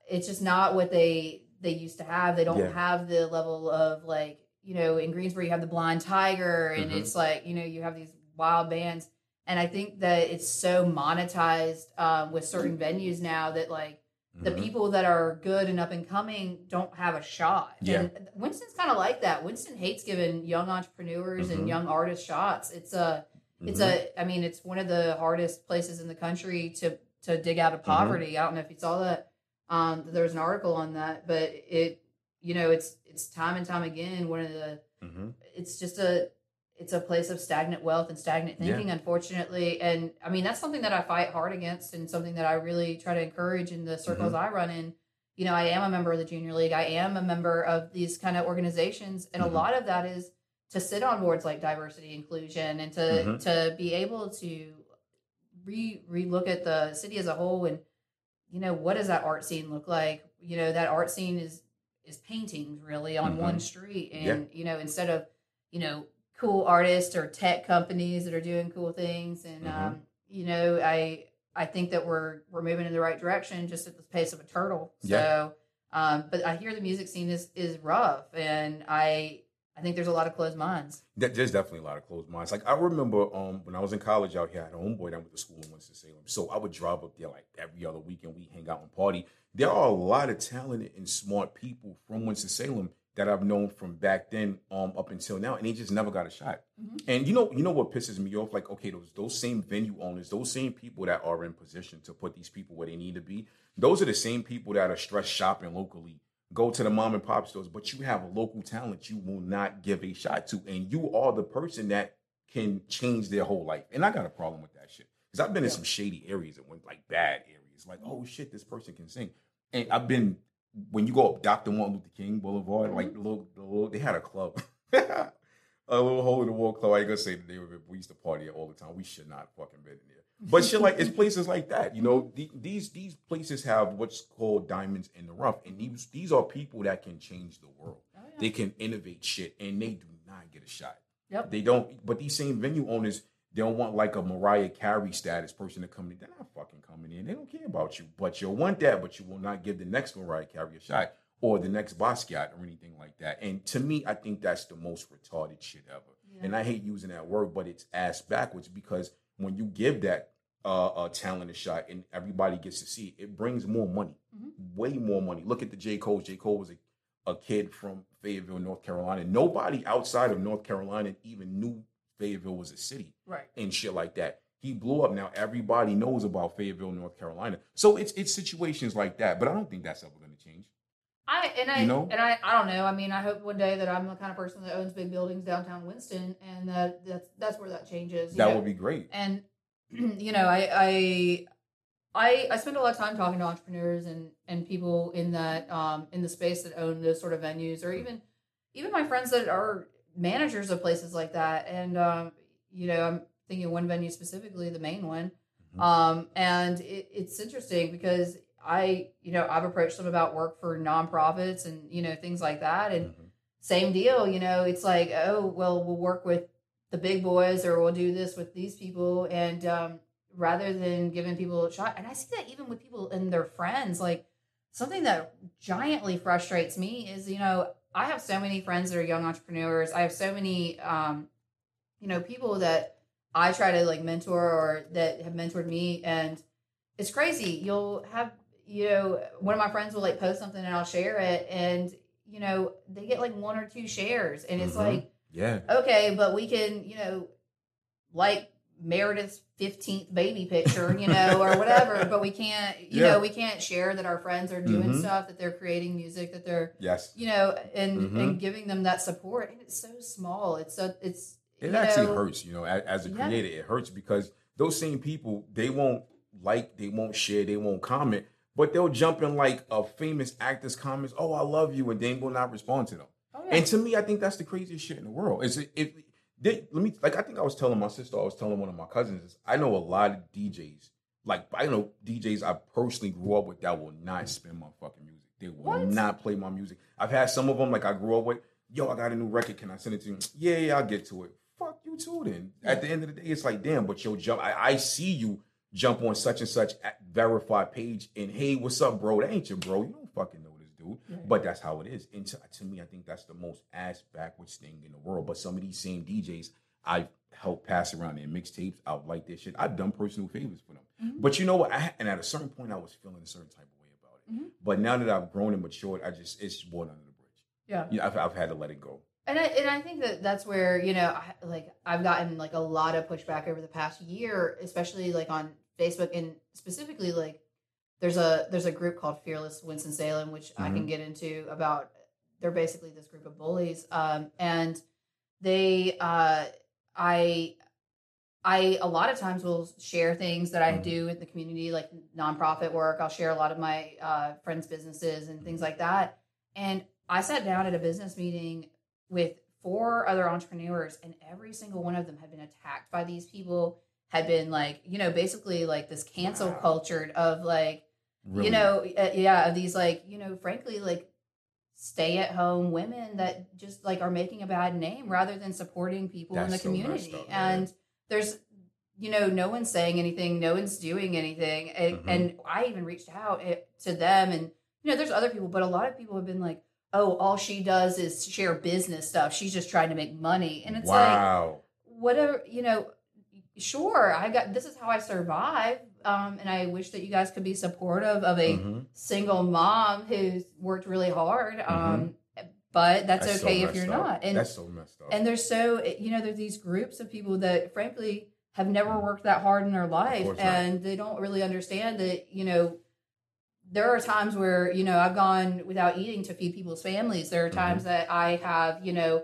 it's just not what they they used to have. They don't Yeah. have the level of like, you know, in Greensboro you have the Blind Tiger, and Mhm. it's like, you know, you have these wild bands, and I think that it's so monetized um, with certain venues now that like the Mhm. people that are good and up and coming don't have a shot. Yeah. And Winston's kind of like that. Winston hates giving young entrepreneurs Mhm. and young artists shots. It's a it's Mhm. a I mean it's one of the hardest places in the country to to dig out of Mm-hmm. poverty. I don't know if you saw that. Um there was an article on that, but it you know, it's it's time and time again one of the Mhm. it's just a it's a place of stagnant wealth and stagnant Yeah. thinking unfortunately and i mean that's something that i fight hard against and something that i really try to encourage in the circles Mm-hmm. i run in you know i am a member of the junior league i am a member of these kind of organizations and Mhm. a lot of that is to sit on boards like diversity inclusion and to Mhm. to be able to re re look at the city as a whole and you know what does that art scene look like you know that art scene is is paintings really on Mhm. one street and Yeah. you know instead of you know cool artists or tech companies that are doing cool things and Mhm. um you know i i think that we're we're moving in the right direction just at the pace of a turtle Yeah. so um but i hear the music scene is is rough and i i think there's a lot of closed minds There's definitely a lot of closed minds. Like I remember um, when I was in college out here, I had a homeboy that went to school in Winston Salem. So I would drive up there like every other weekend. We hang out and party. There are a lot of talented and smart people from Winston Salem that I've known from back then um, up until now, and they just never got a shot. Mhm. And you know, you know what pisses me off? Like, okay, those those same venue owners, those same people that are in position to put these people where they need to be, those are the same people that are stress shopping locally go to the mom and pop stores, but you have a local talent you will not give a shot to, and you are the person that can change their whole life. And I got a problem with that shit because I've been in some shady areas and went like bad areas, like oh shit, this person can sing, and I've been when you go up Dr. Martin Luther King Boulevard, like the little, the little, they had a club. A little hole in the wall club. I ain't gonna say the name of it. We used to party all the time. We should not fucking been in there. But shit, like it's places like that. You know, the, these these places have what's called diamonds in the rough, and these these are people that can change the world. oh, yeah. They can innovate shit, and they do not get a shot. Yep. They don't. But these same venue owners, they don't want like a Mariah Carey status person to come in. They're not fucking coming in. They don't care about you. But you'll want that, but you will not give the next Mariah Carey a shot or the next Basquiat or anything like that. And to me, I think that's the most retarded shit ever. Yeah. And I hate using that word, but it's ass backwards because when you give that uh, uh talent a shot and everybody gets to see it, it brings more money, Mhm. way more money. Look at the J. Cole. J. Cole was a, a kid from Fayetteville, North Carolina. Nobody outside of North Carolina even knew Fayetteville was a city right and shit like that. He blew up. Now everybody knows about Fayetteville, North Carolina. So it's it's situations like that. But I don't think that's ever going to change. I and I You know? and I I don't know. I mean, I hope one day that I'm the kind of person that owns big buildings downtown Winston, and that that's that's where that changes. That know? would be great. and you know, I I I I spend a lot of time talking to entrepreneurs and and people in that um in the space that own those sort of venues, or even even my friends that are managers of places like that. And um, you know, I'm thinking of one venue specifically, the main one. Mhm. Um, and it, it's interesting because I, you know, I've approached them about work for nonprofits and you know things like that, and Mhm. same deal. You know, it's like, oh, well, we'll work with the big boys or we'll do this with these people. And um, rather than giving people a shot, and I see that even with people and their friends, like something that giantly frustrates me is, you know, I have so many friends that are young entrepreneurs. I have so many, um, you know, people that I try to like mentor or that have mentored me. And it's crazy. You'll have, you know, one of my friends will like post something and I'll share it. And, you know, they get like one or two shares. And it's Mhm. like, Yeah. okay, but we can, you know, like Meredith's 15th baby picture, you know, or whatever, but we can't, you Yeah. know, we can't share that our friends are doing Mhm. stuff, that they're creating music, that they're, Yes. you know, and Mhm. and giving them that support. And it's so small. It's so it's It actually know, hurts, you know, as, as a Yeah. creator, it hurts because those same people, they won't like, they won't share, they won't comment, but they'll jump in like a famous actor's comments, oh, I love you, and they will not respond to them. Oh, yeah. And to me, I think that's the craziest shit in the world. Is it, if they, let me like I think I was telling my sister, I was telling one of my cousins, I know a lot of DJs, like I know DJs I personally grew up with that will not spin my fucking music. They will What? not play my music. I've had some of them like I grew up with. Yo, I got a new record. Can I send it to you? Yeah, yeah, I'll get to it. Fuck you too. Then at the end of the day, it's like damn. But yo, jump. I, I see you jump on such and such verified page and hey, what's up, bro? That ain't your bro. You don't fucking know this dude. Right. But that's how it is. And to, to me, I think that's the most ass backwards thing in the world. But some of these same DJs, I've helped pass around their mixtapes. I like their shit. I've done personal favors for them. Mhm. But you know what? I, and at a certain point, I was feeling a certain type of way about it. Mhm. But now that I've grown and matured, I just it's just water under the bridge. yeah. Yeah, I've, I've had to let it go. And I and I think that that's where you know, I, like I've gotten like a lot of pushback over the past year, especially like on Facebook and specifically like there's a there's a group called Fearless Winston Salem, which I can get into about. They're basically this group of bullies, um, and they uh, I I a lot of times will share things that I Mhm. do in the community, like nonprofit work. I'll share a lot of my uh, friends' businesses and things like that. And I sat down at a business meeting with four other entrepreneurs, and every single one of them had been attacked by these people. Had been like, you know, basically like this cancel culture of like, Really. you know, uh, yeah, of these like, you know, frankly, like stay at home women that just like are making a bad name rather than supporting people in the so community. up, and there's, you know, no one's saying anything, no one's doing anything. And, Mhm. and I even reached out eh, to them and, you know, there's other people, but a lot of people have been like, oh, all she does is share business stuff. She's just trying to make money. And it's like, wow. whatever you know sure i got this is how i survive um and i wish that you guys could be supportive of a Mhm. single mom who's worked really hard um but that's, so okay if you're up. not and that's so messed up. and there's so you know there's these groups of people that frankly have never worked that hard in their life course not. and they don't really understand that you know there are times where you know i've gone without eating to feed people's families there are Mm-hmm. times that i have you know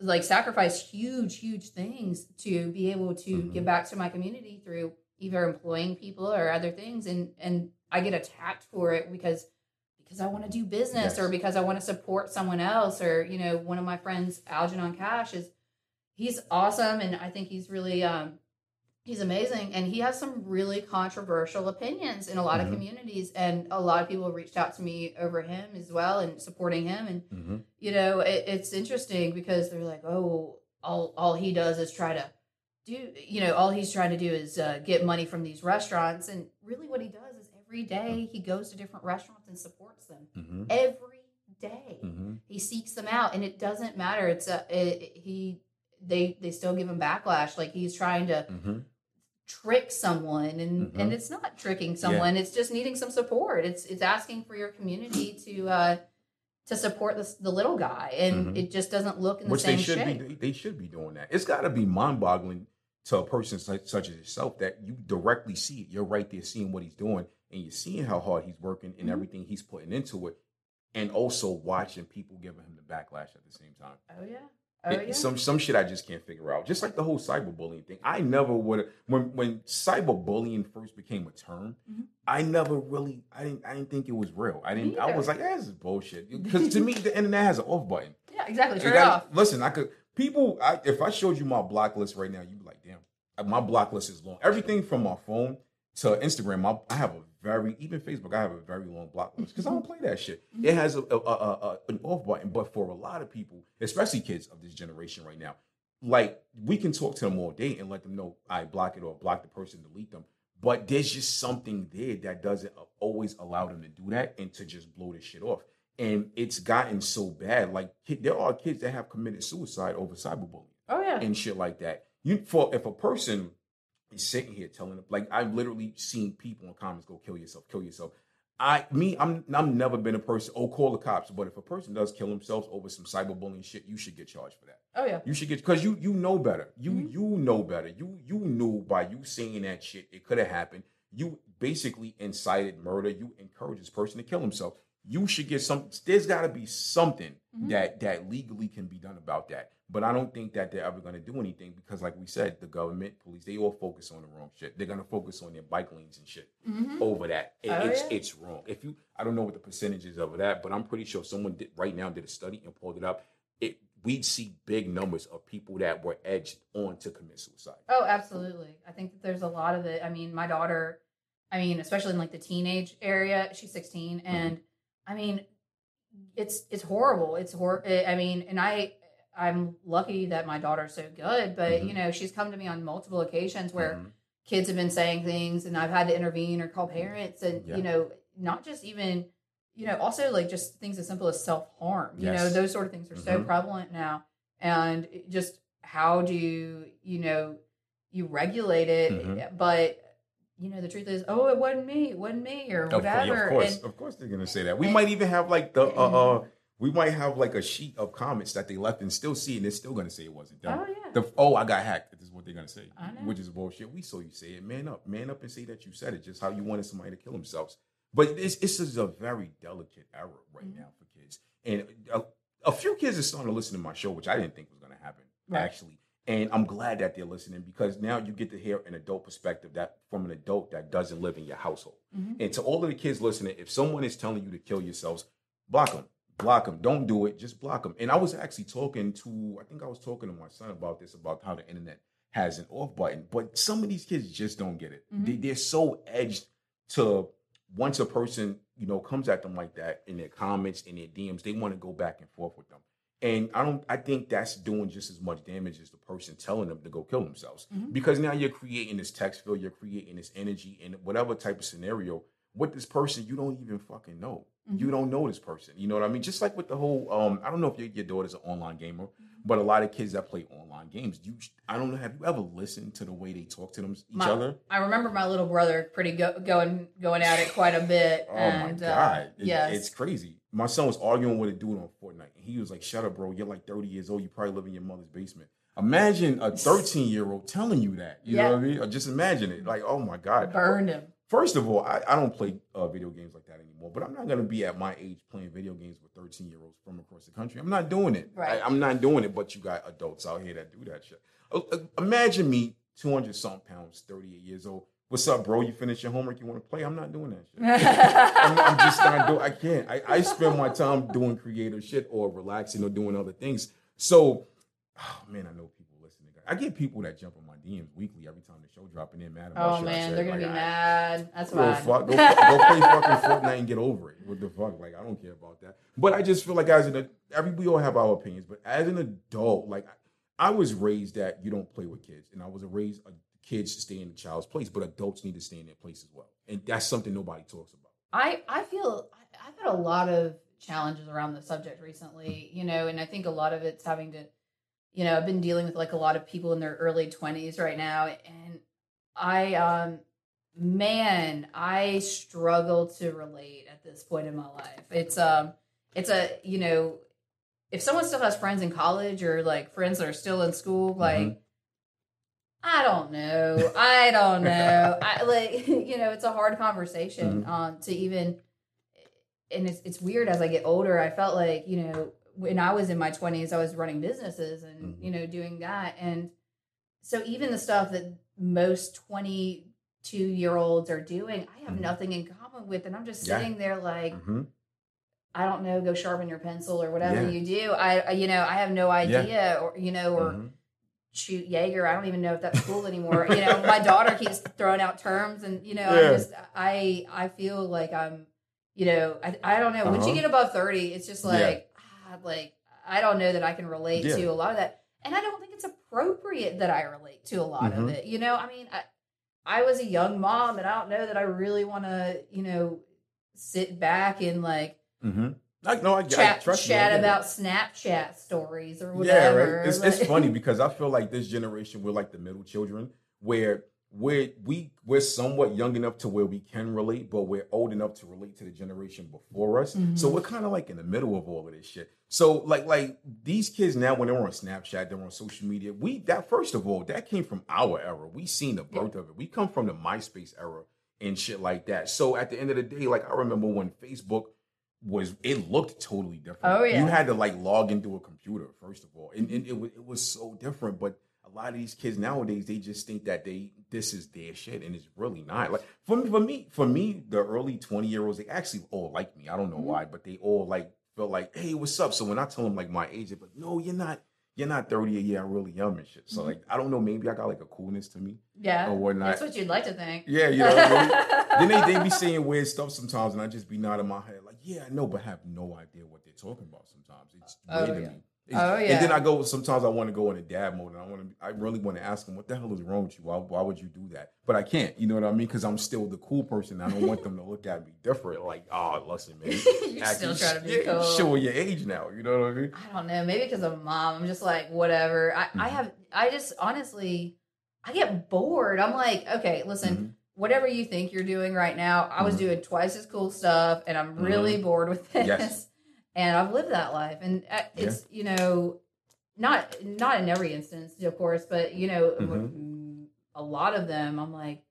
like sacrificed huge huge things to be able to Mhm. give back to my community through either employing people or other things and and i get attacked for it because because i want to do business Yes. or because i want to support someone else or you know one of my friends Algenon Cash is he's awesome and i think he's really um he's amazing and he has some really controversial opinions in a lot Mhm. of communities and a lot of people reached out to me over him as well and supporting him and Mhm. you know it, it's interesting because they're like oh all all he does is try to do you know all he's trying to do is uh, get money from these restaurants and really what he does is every day he goes to different restaurants and supports them Mhm. every day Mhm. he seeks them out and it doesn't matter it's a it, he they they still give him backlash like he's trying to Mhm. Trick someone and Mhm. and it's not tricking someone it's just needing some support it's it's asking for your community to uh to support the, the little guy and Mhm. it just doesn't look in the Which same they should shape be. They should be doing that. It's got to be mind-boggling to a person such, such as yourself that you directly see it. You're right there seeing what he's doing, and you're seeing how hard he's working and Mhm. everything he's putting into it, and also watching people giving him the backlash at the same time. oh yeah oh yeah Some some shit I just can't figure out. Just like the whole cyberbullying thing. I never would when when cyberbullying first became a term. Mhm. I never really I didn't I didn't think it was real. I didn't. I was like, eh, this is bullshit. Because to me, the internet has an off button. yeah exactly turn it gotta- off Listen, I could people. I, if I showed you my block list right now, you'd be like, damn, my block list is long. Everything from my phone to Instagram, I, I have a very even Facebook. I have a very long block list because I don't mm-hmm. play that shit. Mm-hmm. It has a, a, a, an off button, but for a lot of people, especially kids of this generation right now, like we can talk to them all day and let them know I block it or block the person, delete them. But there's just something there that doesn't uh, always allow them to do that and to just blow this shit off. And it's gotten so bad. Like there are kids that have committed suicide over cyberbullying. Oh yeah. And shit like that. You for if a person sitting here telling them, like I've literally seen people in comments go kill yourself, kill yourself. I me, I'm I've never been a person, oh, call the cops. But if a person does kill themselves over some cyberbullying shit, you should get charged for that. Oh yeah. You should get because you you know better. You Mhm. you know better. You you knew by you saying that shit, it could have happened. You basically incited murder. You encouraged this person to kill himself. You should get some. There's got to be something Mhm. that that legally can be done about that. But I don't think that they're ever going to do anything because, like we said, the government, police, they all focus on the wrong shit. They're going to focus on their bike lanes and shit Mhm. over that. It- Oh, it's yeah. it's wrong. If you, I don't know what the percentages of that, but I'm pretty sure someone did right now did a study and pulled it up. It we'd see big numbers of people that were edged on to commit suicide. Oh, absolutely. I think that there's a lot of it. I mean, my daughter, I mean, especially in like the teenage area, she's 16 Mm-hmm. I mean, it's it's horrible. It's hor I mean, and I I'm lucky that my daughter's so good, but Mhm. you know, she's come to me on multiple occasions where Mhm. kids have been saying things and I've had to intervene or call parents and Yeah. you know, not just even you know, also like just things as simple as self-harm. You know, those sort of things are so Mhm. prevalent now. And just how do you, you know, you regulate it, Mhm. but you know, the truth is, oh, it wasn't me, it wasn't me, or whatever. of course, And- of course, they're gonna say that. We and- might even have like the uh, uh we might have like a sheet of comments that they left and still see, and they're still gonna say it wasn't done. oh yeah, The oh, I got hacked. This is what they're gonna say, which is bullshit. We saw you say it. Man up, man up, and say that you said it. Just how you wanted somebody to kill themselves. But this this is a very delicate era right Mhm. now for kids, and a, a few kids are starting to listen to my show, which I didn't think was gonna happen Right. actually. And I'm glad that they're listening because now you get to hear an adult perspective that from an adult that doesn't live in your household. Mhm. And to all of the kids listening, if someone is telling you to kill yourselves, block them. Block them. Don't do it. Just block them. And I was actually talking to, I think I was talking to my son about this, about how the internet has an off button. But some of these kids just don't get it. Mhm. They, they're so edged to once a person, you know, comes at them like that in their comments, in their DMs, they want to go back and forth with them. And I don't I think that's doing just as much damage as the person telling them to go kill themselves. Mhm. Because now you're creating this text field, you're creating this energy in whatever type of scenario with this person you don't even fucking know. Mhm. You don't know this person. You know what I mean? Just like with the whole um, I don't know if your, your daughter's an online gamer, but a lot of kids that play online games, you I don't know, have you ever listened to the way they talk to them each My- other? I remember my little brother pretty go, going going at it quite a bit. Oh and, my uh, god, It- yes, it's crazy. My son was arguing with a dude on Fortnite, and he was like, "Shut up, bro. You're like 30 years old. You probably live in your mother's basement." Imagine a 13 year old telling you that. You Yeah. know what I mean? Or just imagine it. Like, oh my god. burned him. First of all, I, I don't play uh, video games like that anymore. But I'm not gonna be at my age playing video games with 13 year olds from across the country. I'm not doing it. Right. I, am not doing it. But you got adults out here that do that shit. Uh, uh, imagine me, 200 something pounds, 38 years old. What's up, bro? You finished your homework? You want to play? I'm not doing that shit. I'm, I'm just not doing. I can't. I, I spend my time doing creative shit or relaxing or doing other things. So, oh man, I know people listening. I get people that jump on my DMs weekly every time the show dropping. they're mad about Oh shit. Man, they're gonna Like, be I- mad. That's fine. fuck, go, go play fucking Fortnite and get over it. What the fuck? Like I don't care about that. But I just feel like as an every we all have our opinions, but as an adult, like I, was raised that you don't play with kids, and I was raised kids to stay in the child's place, but adults need to stay in their place as well, and that's something nobody talks about. I I feel I've had a lot of challenges around the subject recently, you know, and I think a lot of it's having to, you know, I've been dealing with like a lot of people in their early twenties right now, and I um man, I struggle to relate at this point in my life. It's um it's a you know if someone still has friends in college or like friends that are still in school, like I don't know. I don't know. I like you know, it's a hard conversation um to even and it's it's weird as I get older. I felt like, you know, when I was in my 20s, I was running businesses and, Mhm. you know, doing that and so even the stuff that most 22 year olds are doing, I have Mhm. nothing in common with and I'm just Yeah. sitting there like hmm I don't know, go sharpen your pencil or whatever Yeah. you do. I, you know, I have no idea or, you know, or Mm-hmm. Shoot Jaeger. I don't even know if that's cool anymore. you know, my daughter keeps throwing out terms, and you know, Yeah. I just I I feel like I'm, you know, I, I don't know. Once Uh-huh. you get above thirty, it's just Yeah. like ah, like I don't know that I can relate Yeah. to a lot of that, and I don't think it's appropriate that I relate to a lot of Mhm. it. You know, I mean, I I was a young mom, and I don't know that I really want to, you know, sit back and like Mm-hmm. I, no, I, chat me, I chat it. about Snapchat stories or Yeah, whatever. right. It's, it's funny because I feel like this generation we're like the middle children where we're we we're somewhat young enough to where we can relate, but we're old enough to relate to the generation before us. So Mhm. we're kind of like in the middle of all of this shit. So like like these kids now when they're on Snapchat, they're on social media. We that first of all, that came from our era. We seen the birth of it. We come from the MySpace era and shit like that. So at the end of the day, like I remember when Facebook was it looked totally different. Oh, yeah. You had to like log into a computer first of all, and, and it was it was so different. But a lot of these kids nowadays, they just think that they this is their shit, and it's really not. Like for me, for me, for me, the early twenty year olds, they actually all like me. I don't know Mhm. why, but they all like felt like, hey, what's up? So when I tell them like my age, they're like, no, you're not. You're not 30 a year, I'm really young and shit. So Mhm. like I don't know, maybe I got like a coolness to me yeah, or whatnot. that's what you'd like to think. Yeah, you know I then they, they be saying weird stuff sometimes, and I just be nodding my head yeah, I know, but have no idea what they're talking about sometimes. It's Oh, weird to yeah. me. It's- Oh, yeah. And then. I go. Sometimes I want to go in a dad mode, and I want to. I really want to ask them, "What the hell is wrong with you? Why, why would you do that?" But I can't. You know what I mean? Because I'm still the cool person. I don't want them to look at me different. Like, oh, listen, man, You're acting still trying to be yeah, cool. Showing your age now. You know what I mean? I don't know. Maybe because I'm mom, I'm just like whatever. I, I Mhm. have. I just honestly, I get bored. I'm like, okay, listen. Mhm. Whatever you think you're doing right now, I was Mhm. doing twice as cool stuff, and I'm really bored with this. Yes. And I've lived that life, and uh, it's you know, not not in every instance, of course, but you know, Mhm. mm, a lot of them, I'm like,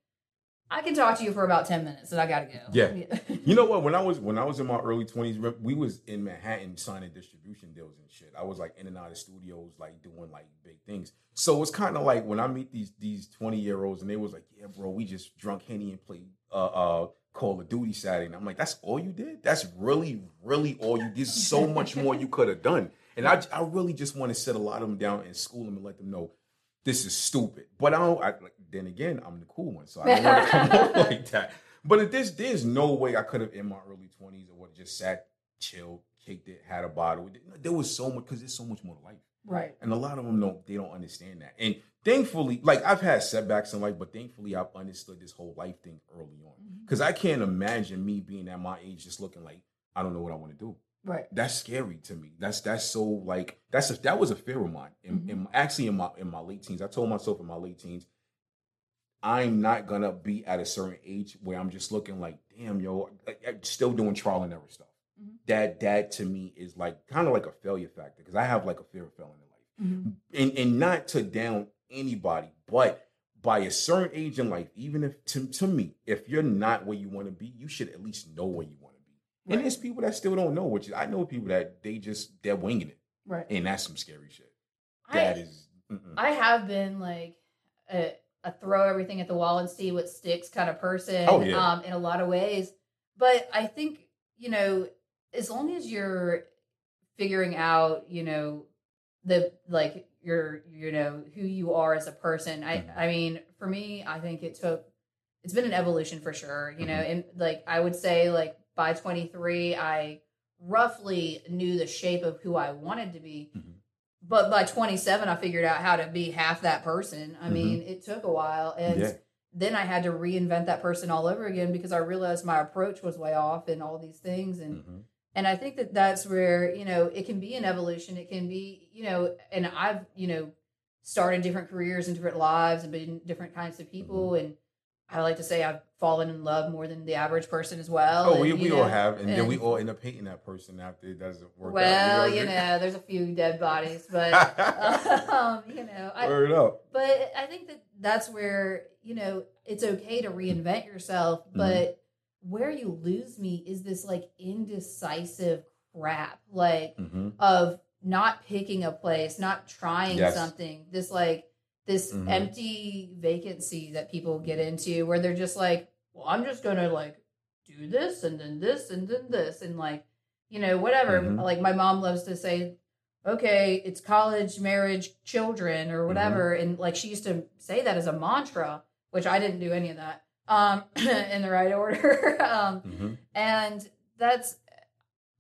I can talk to you for about ten minutes, and I gotta go. Yeah. You know what? When I was when I was in my early twenties, we was in Manhattan signing distribution deals and shit. I was like in and out of studios, like doing like big things. So it's kind of like when I meet these these twenty year olds, and they was like, "Yeah, bro, we just drunk henny and played uh, uh, Call of Duty Saturday." And I'm like, "That's all you did? That's really, really all you? Did. There's so much more you could have done." And I I really just want to sit a lot of them down and school them and let them know this is stupid. But I don't. I, like, then again, I'm the cool one, so I don't want to come off like that. But if this, there's no way I could have in my early 20s or would have just sat, chilled, kicked it, had a bottle. There was so much because there's so much more to life, right. and a lot of them don't they don't understand that. And thankfully, like I've had setbacks in life, but thankfully I've understood this whole life thing early on. Because I can't imagine me being at my age just looking like I don't know what I want to do Right. that's scary to me. That's that's so like that's a, that was a fear of mine. In, Mhm. in actually in my in my late teens, I told myself in my late teens, I'm not gonna be at a certain age where I'm just looking like, damn, yo, I, I'm still doing trial and error stuff. Mhm. That that to me is like kind of like a failure factor because I have like a fear of failing in life, Mhm. and and not to down anybody, but by a certain age in life, even if to, to me, if you're not where you want to be, you should at least know where you want to be. And there's people that still don't know, which is, I know people that they just they're winging it, Right. and that's some scary shit. I- That is, mm-mm. I have been like a, a throw everything at the wall and see what sticks kind of person Oh, yeah. um, in a lot of ways. But I think, you know, as long as you're figuring out, you know, the like your, you know, who you are as a person. I, Mhm. I mean, for me, I think it took, it's been an evolution for sure, you know, Mhm. and like I would say, like by 23, I roughly knew the shape of who I wanted to be Mhm. But by 27 i figured out how to be half that person i Mhm. mean it took a while and Yeah. then i had to reinvent that person all over again because i realized my approach was way off and all these things and Mhm. and i think that that's where you know it can be an evolution it can be you know and i've you know started different careers and different lives and been different kinds of people Mm-hmm. and i like to say i've fallen in love more than the average person as well Oh, and, we, we know, all have, and, then we all end up hating that person after it doesn't work. well out, you what I know there's a few dead bodies but um, you know I, Word up. but I think that that's where, you know, it's okay to reinvent yourself, Mm-hmm. but where you lose me is this like indecisive crap, like hmm of not picking a place, not trying Yes. something. This like this Mhm. empty vacancy that people get into where they're just like, well, I'm just going to like do this and then this and then this and like, you know, whatever. Mhm. Like my mom loves to say okay, it's college, marriage, children, or whatever. Mm-hmm. And like she used to say that as a mantra, which I didn't do any of that um, in the right order. um, Mhm. and that's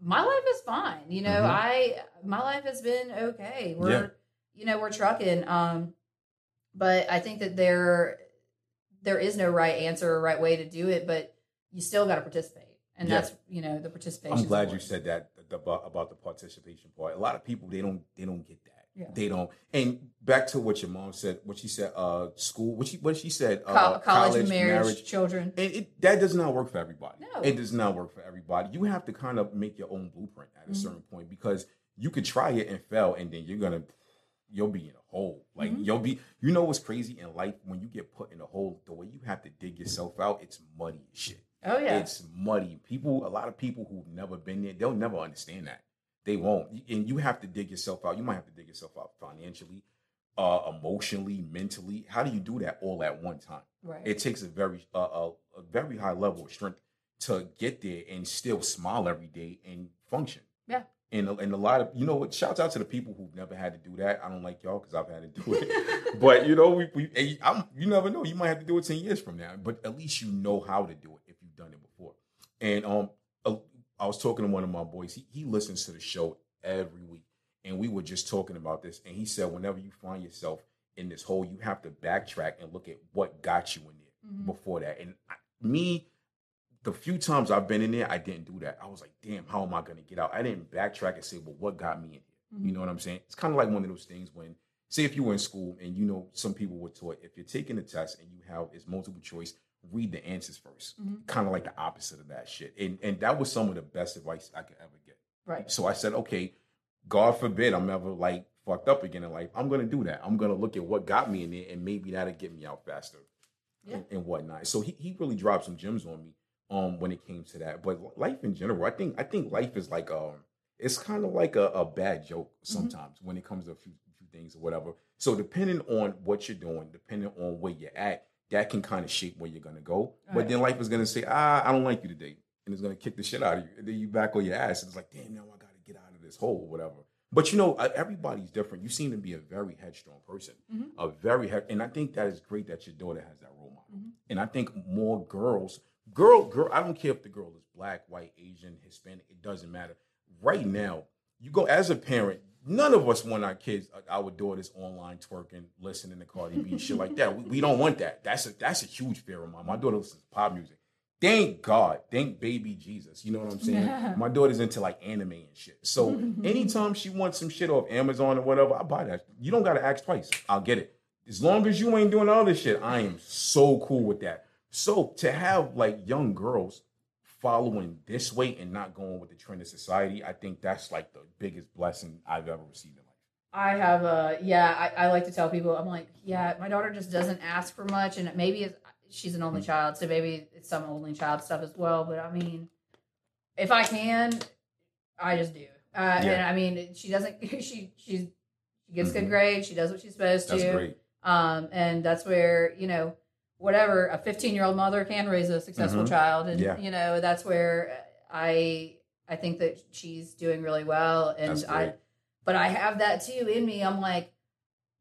my life is fine. You know, Mhm. I my life has been okay. We're Yeah. you know we're trucking. Um, but I think that there there is no right answer or right way to do it, but you still got to participate, and Yeah. that's you know the participation. I'm glad you said that about, the participation part. A lot of people they don't they don't get that. Yeah. They don't. And back to what your mom said, what she said, uh, school, what she what she said, uh, college, marriage, children. And it, that does not work for everybody. No. It does not work for everybody. You have to kind of make your own blueprint at a Mhm. certain point because you could try it and fail, and then you're gonna you'll be in a hole. Like Mhm. you'll be. You know what's crazy in life when you get put in a hole, the way you have to dig yourself out, it's muddy shit. Oh yeah, It's muddy. People, a lot of people who've never been there, they'll never understand that. They won't. And you have to dig yourself out. You might have to dig yourself out financially, uh, emotionally, mentally. How do you do that all at one time? right. It takes a very, uh, a, a very high level of strength to get there and still smile every day and function. Yeah. And, a- and a lot of you know what shouts out to the people who've never had to do that. I don't like y'all because i've had to do it. But you know we, we I'm, you never know. You might have to do it 10 years from now but at least you know how to do it if you've done it before. And um i was talking to one of my boys. He, he listens to the show every week. And we were just talking about this. And he said whenever you find yourself in this hole you have to backtrack and look at what got you in there Mhm. before that. And I, me the few times I've been in there, I didn't do that. I was like, damn, how am I going to get out? I didn't backtrack and say, well, what got me in here? You Mhm. know what I'm saying? It's kind of like one of those things when, say, if you were in school and you know some people were taught if you're taking a test and you have it's multiple choice, read the answers 1st Mhm. Kind of like the opposite of that shit. And and that was some of the best advice I could ever get. right. So I said, okay, God forbid I'm ever like fucked up again in life. I'm gonna do that. I'm gonna look at what got me in there, and maybe that'll get me out faster, Yeah. and, and whatnot. So he, he really dropped some gems on me um when it came to that. But life in general, I think I think life is like um it's kind of like a, a bad joke sometimes when it comes to a few, few things or whatever. So depending on what you're doing, depending on where you're at, that can kind of shape where you're gonna go. But Right. then life is gonna say, ah, I don't like you today, and it's gonna kick the shit out of you. And then you back on your ass, and it's like, damn, now I gotta get out of this hole or whatever. But you know, uh, everybody's different. You seem to be a very headstrong person, Mhm. a very head, and I think that is great that your daughter has that role model. Mhm. And I think more girls, girl, girl, I don't care if the girl is black, white, Asian, Hispanic, it doesn't matter. Right now, you go as a parent. None of us want our kids, uh, our daughters, online twerking, listening to Cardi B, and shit like that. We, we don't want that. That's a that's a huge fear of mine. My daughter listens to pop music. Thank God, thank baby Jesus. You know what I'm saying? My daughter's into like anime and shit. So anytime she wants some shit off Amazon or whatever, I buy that. You don't gotta ask twice. I'll get it. As long as you ain't doing all this shit, I am so cool with that. So to have like young girls following this way and not going with the trend of society, I think that's like the biggest blessing I've ever received in life. I have a yeah. I, I like to tell people I'm like yeah. My daughter just doesn't ask for much, and maybe it's, she's an only child, so maybe it's some only child stuff as well. But I mean, if I can, I just do. Uh, And I mean, she doesn't. She she's she gets Mhm. good grades. She does what she's supposed That's to. great. Um, and that's where you know whatever a 15 year old mother can raise a successful Mhm. child, and Yeah. you know that's where I I think that she's doing really well, and I but I have that too in me. I'm like,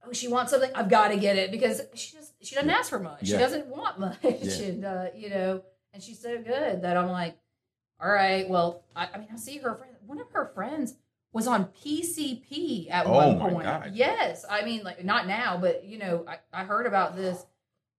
oh, she wants something, I've got to get it because she just she doesn't ask for much. She doesn't want much, Yeah. and uh, you know, and she's so good that I'm like, all right, well, I, I mean, I see her friend. One of her friends was on PCP at Oh one point. God. Yes, I mean, like not now, but you know, I, I heard about this.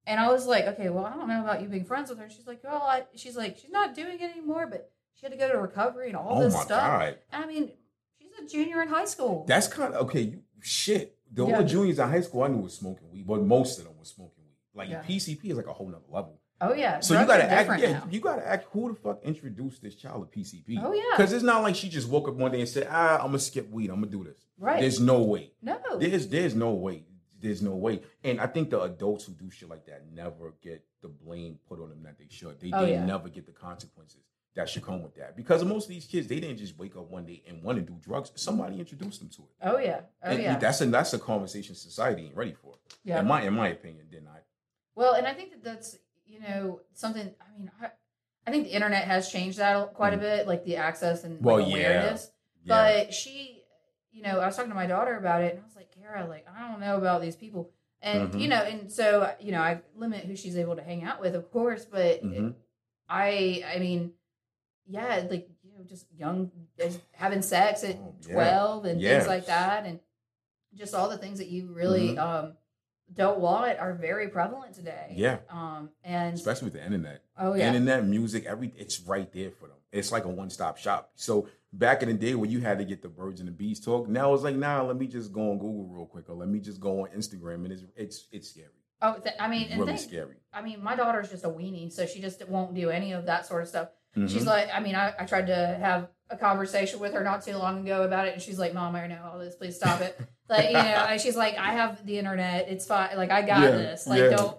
And I was like, okay, well, I don't know about you being friends with her. She's like, well, I, she's like, she's not doing it anymore, but she had to go to recovery and all Oh this my stuff. god. I mean, she's a junior in high school. That's kind of okay. You shit. The Yeah. only juniors in high school I knew was smoking weed, but most of them was smoking weed. Like Yeah. PCP is like a whole nother level. oh yeah. So you drugs are gotta act. Yeah, now. you gotta act. Who the fuck introduced this child to PCP? Oh, yeah. Because it's not like she just woke up one day and said, "Ah, I'm gonna skip weed. I'm gonna do this." Right. There's no way. no. There's there's no way. There's no way. And I think the adults who do shit like that never get the blame put on them that they should. They, Oh, they yeah. never get the consequences that should come with that. Because most of these kids, they didn't just wake up one day and want to do drugs. Somebody introduced them to it. oh yeah. Oh and yeah. that's a that's a conversation society ain't ready for. Yeah. In my in my opinion, did not. Well, and I think that that's you know something. I mean, I, I think the internet has changed that quite a bit, like the access and Mm. Well, like, awareness. Yeah. But she, you know, I was talking to my daughter about it, and I was like, Kara, like I don't know about these people, and Mhm. you know, and so you know, I limit who she's able to hang out with, of course, but Mhm. I, I mean, yeah, like you know, just young, just having sex at Oh, yeah. twelve and Yeah. things like that, and just all the things that you really Mhm. um don't want are very prevalent today. Yeah. Um, and especially with the internet. oh yeah, Internet, music, every it's right there for them. It's like a one stop shop. So back in the day when you had to get the birds and the bees talk, now it's like, nah, let me just go on Google real quick, or let me just go on Instagram, and it's it's it's scary. oh, th- I mean, and really think, scary. I mean, my daughter's just a weenie, so she just won't do any of that sort of stuff. She's Mhm. like, I mean, I, I tried to have a conversation with her not too long ago about it, and she's like, "Mom, I know all this. Please stop it." like, you know, she's like, "I have the internet. It's fine. Like, I got Yeah, this. Like, yeah. don't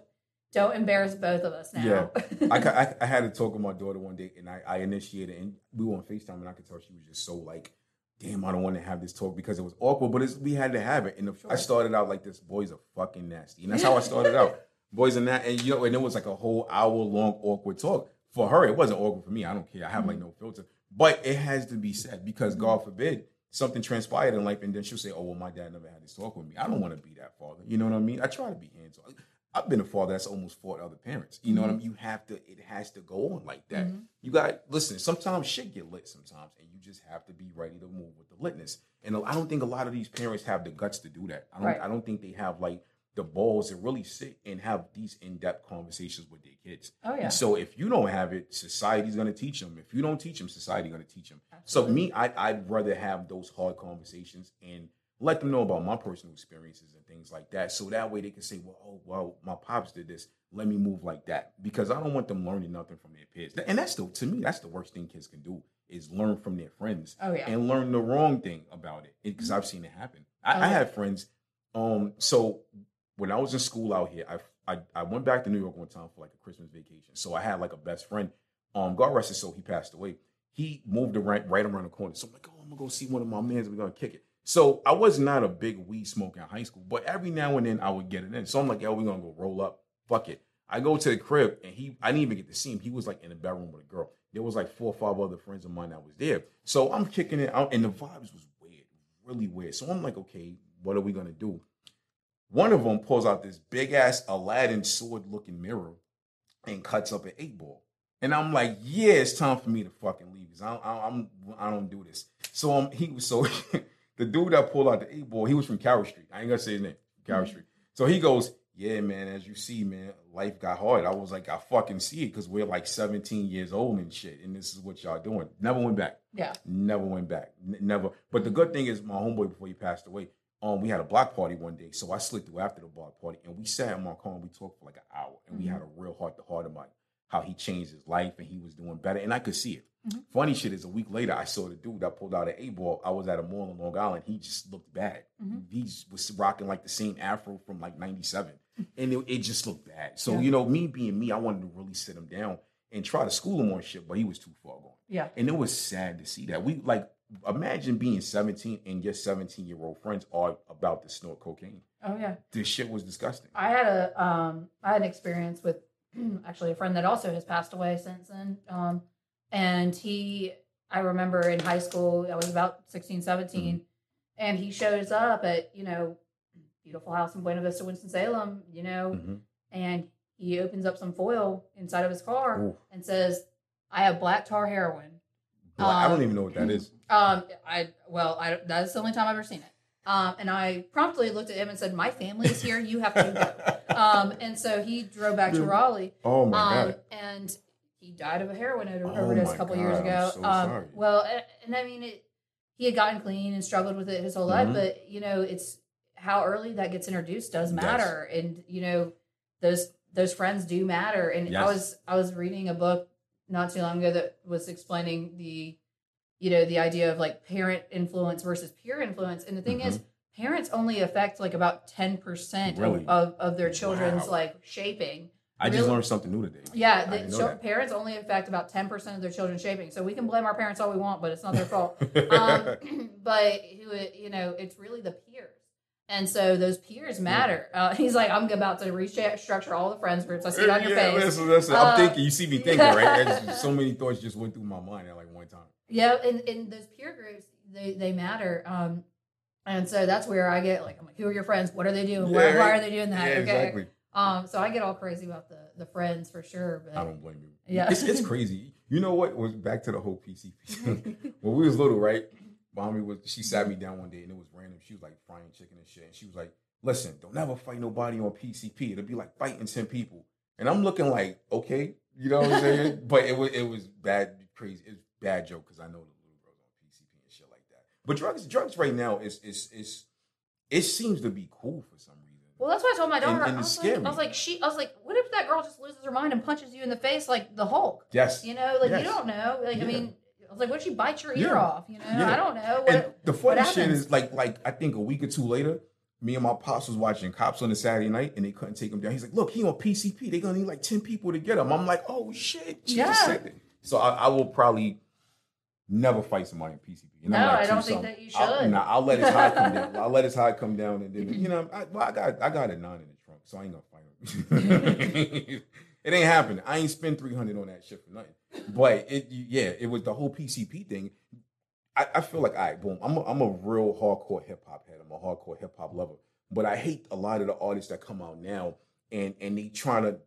don't embarrass both of us now." I, I, I had to talk with my daughter one day, and I, I initiated, and we were on Facetime, and I could tell she was just so like, "Damn, I don't want to have this talk because it was awkward." But it's, we had to have it, and the, I started out like this: "Boys are fucking nasty," and that's how I started out. Boys and that, and you know, and it was like a whole hour long awkward talk. For her, it wasn't awkward. For me, I don't care. I have like mm-hmm. no filter, but it has to be said because God forbid something transpired in life, and then she'll say, "Oh, well, my dad never had this talk with me." I don't want to be that father. You know what I mean? I try to be hands on. I've been a father that's almost fought other parents. You know what I mean? You have to. It has to go on like that. Mhm. You got listen. Sometimes shit get lit. Sometimes, and you just have to be ready to move with the litness. And I don't think a lot of these parents have the guts to do that. I don't. Right. I don't think they have like the balls to really sit and have these in depth conversations with their kids. Oh yeah. And so if you don't have it, society's going to teach them. If you don't teach them, society's going to teach them. So me, I, I'd rather have those hard conversations and let them know about my personal experiences and things like that. So that way they can say, well, oh, well, my pops did this. Let me move like that because I don't want them learning nothing from their peers. And that's the to me, that's the worst thing kids can do is learn from their friends Oh yeah. and learn the wrong thing about it because I've seen it happen. I, Oh, I had friends. Um, so when I was in school out here, I, I I went back to New York one time for like a Christmas vacation. So I had like a best friend. Um, God rest his soul, he passed away. He moved around right around the corner. So I'm like, oh, I'm gonna go see one of my mans. We're gonna kick it. So I was not a big weed smoker in high school, but every now and then I would get it in. So I'm like, yo, we're gonna go roll up. Fuck it. I go to the crib and he I didn't even get to see him. He was like in the bedroom with a girl. There was like four or five other friends of mine that was there. So I'm kicking it out, and the vibes was weird, really weird. So I'm like, okay, what are we gonna do? One of them pulls out this big ass Aladdin sword looking mirror and cuts up an eight ball. And I'm like, yeah, it's time for me to fucking leave. 'cause I don't, I don't, I don't do this. So um, he was so the dude that pulled out the eight ball, he was from Carroll Street. I ain't gonna say his name, Carroll Street. So he goes, yeah, man. As you see, man, life got hard. I was like, I fucking see it because we're like 17 years old and shit, and this is what y'all doing. Never went back. Yeah. Never went back. N- never. But the good thing is, my homeboy before he passed away, um, we had a block party one day, so I slid through after the block party, and we sat in my car and we talked for like an hour, and we had a real heart to heart about how he changed his life and he was doing better, and I could see it. Mhm. Funny shit is, a week later, I saw the dude that pulled out an eight ball. I was at a mall in Long Island. He just looked bad. Mhm. He was rocking like the same afro from like '97, and it, it just looked bad. So Yeah. you know, me being me, I wanted to really sit him down and try to school him on shit, but he was too far gone. Yeah. And it was sad to see that. We like imagine being 17 and your 17 year old friends are about to snort cocaine. Oh yeah. This shit was disgusting. I had a um I had an experience with actually a friend that also has passed away since then. Um and he I remember in high school, I was about 16, 17, and he shows up at, you know, beautiful house in Buena Vista, Winston-Salem, you know, Mhm. and he opens up some foil inside of his car Ooh. and says, I have black tar heroin. But I don't Um, even know what that is. Um, I well, I that's the only time I've ever seen it. Um, and I promptly looked at him and said, "My family is here. You have to go." Um, and so he drove back to Raleigh. oh my Um, god. and he died of a heroin over- Oh overdose a couple years ago. So um, well, a- and I mean, it, he had gotten clean and struggled with it his whole life, Mhm. but you know, it's how early that gets introduced does Yes. matter, and you know, those those friends do matter. And I was I was reading a book not too long ago that was explaining the you know the idea of like parent influence versus peer influence and the thing is parents only affect like about 10% Mm-hmm. Really? of, of, of their children's Wow. like shaping I just learned something new today. yeah, the didn't know chil- that. parents only affect about ten percent of their children's shaping. So we can blame our parents all we want, but it's not their fault. um, but who, you know, it's really the peers, and so those peers matter. Uh, he's like, I'm about to restructure all the friends groups. I see it on your yeah, face. listen, listen. Uh, I'm thinking. You see me thinking, right? Just so many thoughts just went through my mind at like one time. Yeah, and, and those peer groups, they they matter. Um, And so that's where I get like, I'm like, who are your friends? What are they doing? why, Yeah, why right. are they doing that? Yeah, okay. exactly. Um, so I get all crazy about the the friends for sure. But I don't blame you. Yeah. it's, it's crazy. You know what? Was back to the whole PCP. thing. when we was little, right? Mommy was she sat me down one day and it was random. She was like frying chicken and shit, and she was like, "Listen, don't ever fight nobody on PCP. It'll be like fighting ten people." And I'm looking like, okay, you know what I'm saying? but it was it was bad, crazy. It's bad joke because I know the little girls on PCP and shit like that. But drugs, drugs right now is is is it seems to be cool for some reason. Well, that's why I told my daughter. and I, was like, I was like, she. I was like, what if that girl just loses her mind and punches you in the face like the Hulk? yes, You know, like Yes. you don't know. Like Yeah. I mean, was like, what if she bites your ear Yeah. off? You know, Yeah. I don't know. What, and the funny shit is like like I think a week or two later, me and my pops was watching cops on a Saturday night and they couldn't take him down. He's like, look, he on PCP. They're gonna need like 10 people to get him. I'm like, oh shit. Yeah. So I, I will probably never fight somebody in PCP. No, like I don't think something. that you I'll, should. nah, I'll let his high come down. I'll let his high come down and then you know, I, well, I got I got a nine in the trunk, so I ain't gonna fight him. it ain't happening. I ain't spend 300 on that shit for nothing. But it yeah, it was the whole PCP thing. I, I feel like, all right, boom. I'm a, I'm a real hardcore hip hop head. I'm a hardcore hip hop lover. But I hate a lot of the artists that come out now and and they trying to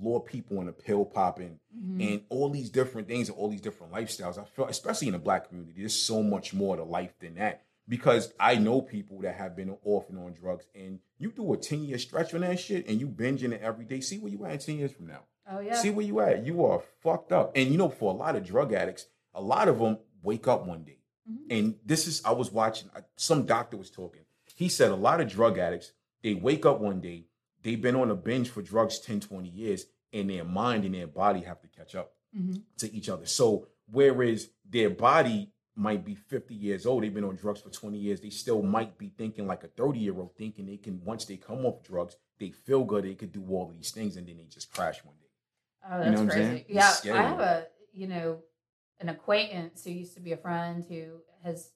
lure people into pill popping Mhm. and all these different things and all these different lifestyles. I feel, especially in the black community, there's so much more to life than that. Because I know people that have been off and on drugs, and you do a 10 year stretch on that shit and you binging it every day. See where you at 10 years from now. Oh yeah. See where you at. You are fucked up. And you know, for a lot of drug addicts, a lot of them wake up one day. Mhm. And this is, I was watching, some doctor was talking. He said a lot of drug addicts, they wake up one day, they've been on a binge for drugs 10, 20 years, and their mind and their body have to catch up Mhm. to each other. So, whereas their body might be 50 years old, they've been on drugs for 20 years, they still might be thinking like a 30 year old, thinking they can, once they come off drugs, they feel good, they could do all of these things, and then they just crash one day. Oh, You that's know crazy. Yeah. I have a you know an acquaintance who used to be a friend who has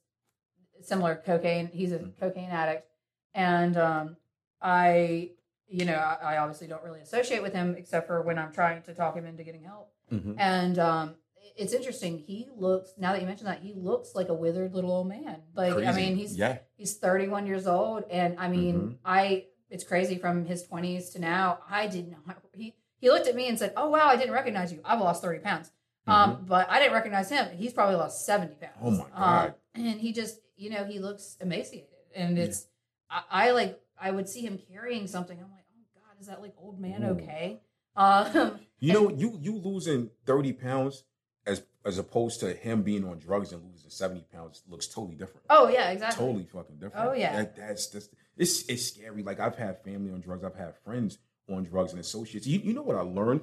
similar cocaine. He's a Mhm. cocaine addict, and um, I you know I, I obviously don't really associate with him except for when I'm trying to talk him into getting help. And um, it's interesting. He looks now that you mentioned that he looks like a withered little old man. Like I mean, he's yeah, he's 31 years old and i mean Mhm. i it's crazy from his 20s to now i did not he he looked at me and said oh wow i didn't recognize you i've lost 30 pounds um but i didn't recognize him he's probably lost 70 pounds Mm-hmm. Oh my Um, God. and he just you know he looks emaciated and it's I, I like i would see him carrying something i'm like oh god is that like old man Ooh. okay um you know, you you losing 30 pounds as as opposed to him being on drugs and losing 70 pounds looks totally different. oh yeah exactly totally fucking different. Oh, yeah. that, that's that's it's it's scary. Like I've had family on drugs, I've had friends on drugs and associates. You, you know what I learned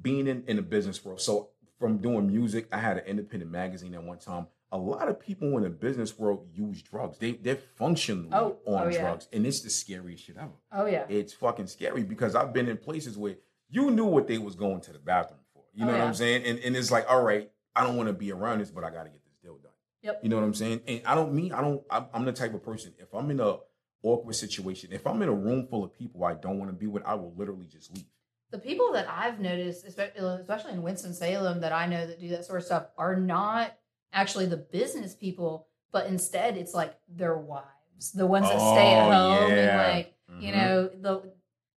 being in in the business world. So from doing music, I had an independent magazine at one time. A lot of people in the business world use drugs. They they're functionally Oh, oh on oh, yeah. drugs, and it's the scariest shit ever. oh yeah It's fucking scary because I've been in places where you knew what they was going to the bathroom for. You Oh, know what yeah. I'm saying? And and it's like, all right, I don't want to be around this, but I got to get this deal done. Yep. You know what I'm saying? And I don't mean I don't. I'm, I'm the type of person. If I'm in a awkward situation, if I'm in a room full of people I don't want to be with, I will literally just leave. the people that I've noticed, espe- especially in Winston Salem, that I know that do that sort of stuff, are not actually the business people, but instead it's like their wives, the ones that stay at Oh, home and like you Mhm. know the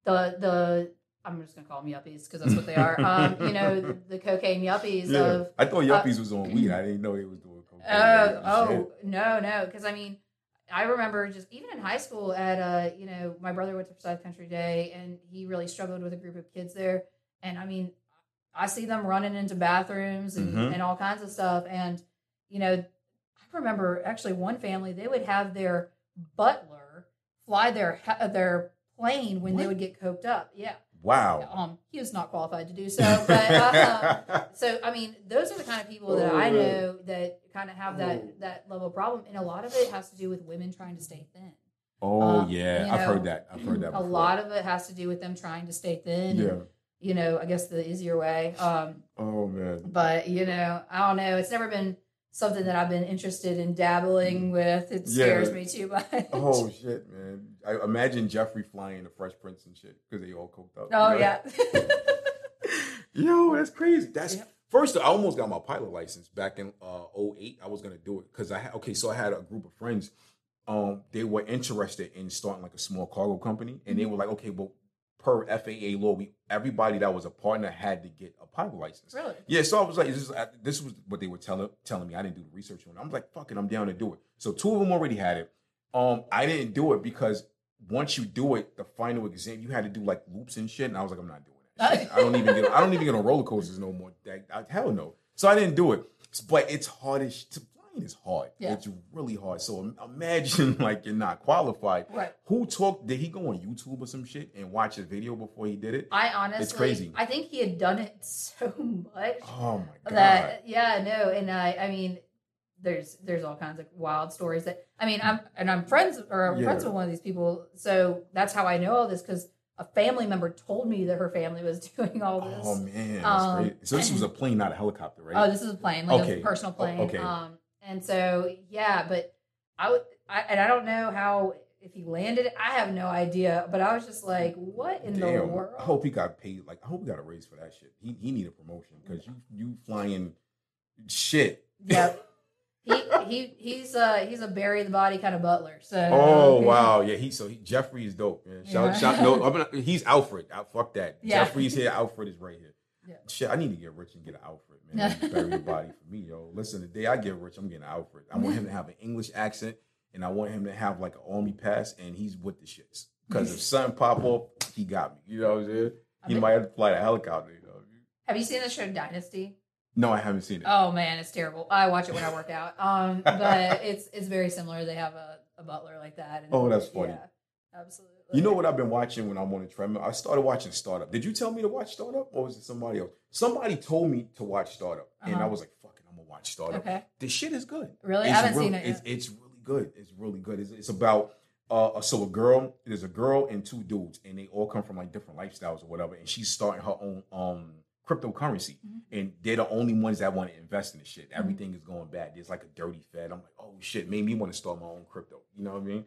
the the. I'm just gonna call them yuppies because that's what they are. Um, you know, the, the cocaine yuppies Yeah. of I thought yuppies was on weed. I didn't know they was doing cocaine. Oh, Shit. oh no, no. Because I mean, I remember just even in high school at uh, you know, my brother went to Forsyth Country Day, and he really struggled with a group of kids there. And I mean, I see them running into bathrooms and, Mhm. and all kinds of stuff. And you know, I remember actually one family they would have their butler fly their their plane when they would get coked up. Yeah, Wow. um, he was not qualified to do so, but. Uh, so I mean, those are the kind of people that I know that kind of have that that level of problem, and a lot of it has to do with women trying to stay thin. oh uh, yeah, you I've know, heard that. I've heard that. A lot of it has to do with them trying to stay thin. Yeah. And, you know, I guess the easier way. Um, Oh man. but you know, I don't know. It's never been something that I've been interested in dabbling with. It scares Yeah. me too much. Oh shit, man! I imagine Geoffrey flying the Fresh Prince and shit because they all coked up. Oh you know? yeah. Yo, that's crazy. That's first. I almost got my pilot license back in uh 08. I was gonna do it because I had okay. So I had a group of friends. um, they were interested in starting like a small cargo company, and they were like, okay, well, per FAA law, we everybody that was a partner had to get a pilot license. Really? Yeah, so I was like, this, is, uh, this was what they were telling telling me. I didn't do the research on it. I'm like, fucking, I'm down to do it. So two of them already had it. Um, I didn't do it because once you do it, the final exam, you had to do like loops and shit, and I was like, I'm not doing that. shit. I don't even get I don't even get on roller coasters no more. That, I, hell no. So I didn't do it. But it's hard as to flying is hard. Yeah. It's really hard. So imagine like you're not qualified. Right. Who talked? Did he go on YouTube or some shit and watch a video before he did it? I honestly, it's crazy. I think he had done it so much Oh my god. that yeah, no, and I, I mean, there's there's all kinds of wild stories that I mean, I'm and I'm friends or I'm Yeah. friends with one of these people, so that's how I know all this because a family member told me that her family was doing all this. Oh man, that's Um. So this was a plane, not a helicopter, right? Oh, this is a plane, like Okay. a personal Oh, plane. okay. Um, and so yeah, but I would, I, and I don't know how if he landed it. I have no idea. But I was just like, what in the world? I hope he got paid. Like, I hope he got a raise for that shit. He he need a promotion because you you flying shit. Yep. he he he's uh he's a bury the body kind of butler. So Oh wow, yeah. He so he, Geoffrey is dope. Man. Shout, Yeah. shout, no, I'm gonna, he's Alfred. I, fuck that. Yeah. Geoffrey's here. Alfred is right here. Yeah. Shit, I need to get rich and get an Alfred, man. Bury the body for me, yo. Listen, the day I get rich, I'm getting an Alfred. I want him to have an English accent, and I want him to have like an army pass, and he's with the shits. Because if something pop up, he got me. You know what I'm saying? He might have to fly a helicopter. You know. Have you seen the show Dynasty? No, I haven't seen it. Oh man, it's terrible. I watch it when I work out. Um, but it's it's very similar. They have a, a butler like that. And, Oh, that's funny. Yeah, absolutely. You know what I've been watching when I'm on the treadmill? I started watching Startup. Did you tell me to watch Startup, or was it somebody else? Somebody told me to watch Startup, and I Uh-huh. was like, "Fuck it, I'm gonna watch Startup." Okay. The shit is good. Really? I It's haven't real- seen it It's, yet. it's really good. It's really good. It's, it's about uh, so a girl. There's a girl and two dudes, and they all come from like different lifestyles or whatever. And she's starting her own um cryptocurrency, Mhm. and they're the only ones that want to invest in the shit. Everything is going bad. There's like a dirty Fed. I'm like, oh shit, made me want to start my own crypto. You know what I mean?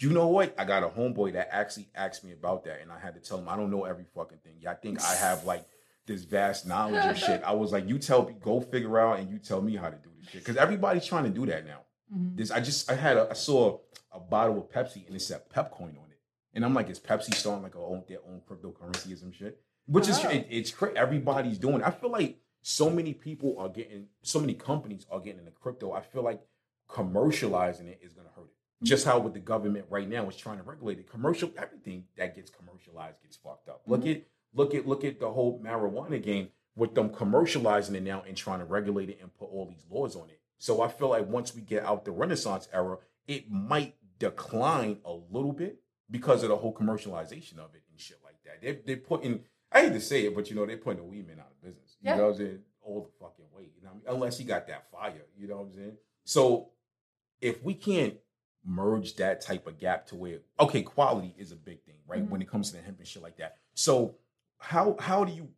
You know what? I got a homeboy that actually asked me about that, and I had to tell him I don't know every fucking thing. Yeah, I think I have like this vast knowledge of shit. I was like, you tell me, go figure out, and you tell me how to do this shit because everybody's trying to do that now. Mhm. This I just I had a I saw a bottle of Pepsi and it said Pepcoin on it, and I'm like, is Pepsi starting like a own their own cryptocurrency or some shit? Which is Oh. it, it's cra- everybody's doing. it. I feel like so many people are getting, so many companies are getting into crypto. I feel like commercializing it is going to hurt it. Just how with the government right now is trying to regulate it. Commercial everything that gets commercialized gets fucked up. Look mm-hmm. at look at look at the whole marijuana game with them commercializing it now and trying to regulate it and put all these laws on it. So I feel like once we get out the Renaissance era, it might decline a little bit because of the whole commercialization of it and shit like that. They're, they're putting, I hate to say it, but you know, they're putting the weed man out of business. You Yeah. know what I'm saying? All the fucking way. You know I mean? Unless he got that fire. You know what I'm saying? So if we can't merge that type of gap to where, okay, quality is a big thing, right? Mhm. When it comes to the hemp and shit like that. So how how do you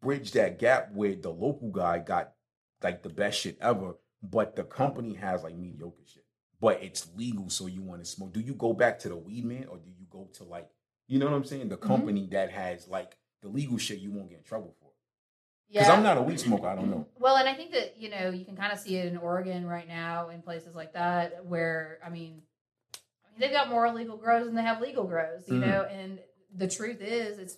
bridge that gap where the local guy got like the best shit ever, but the company has like mediocre shit? But it's legal, so you want to smoke. Do you go back to the weed man or do you go to like, you know what I'm saying? The company that has like the legal shit you won't get in trouble for. Because Yeah. I'm not a weed smoker. I don't know. Well, and I think that you know you can kind of see it in Oregon right now in places like that where I mean, I mean they've got more illegal grows than they have legal grows, you Mhm. know. And the truth is, it's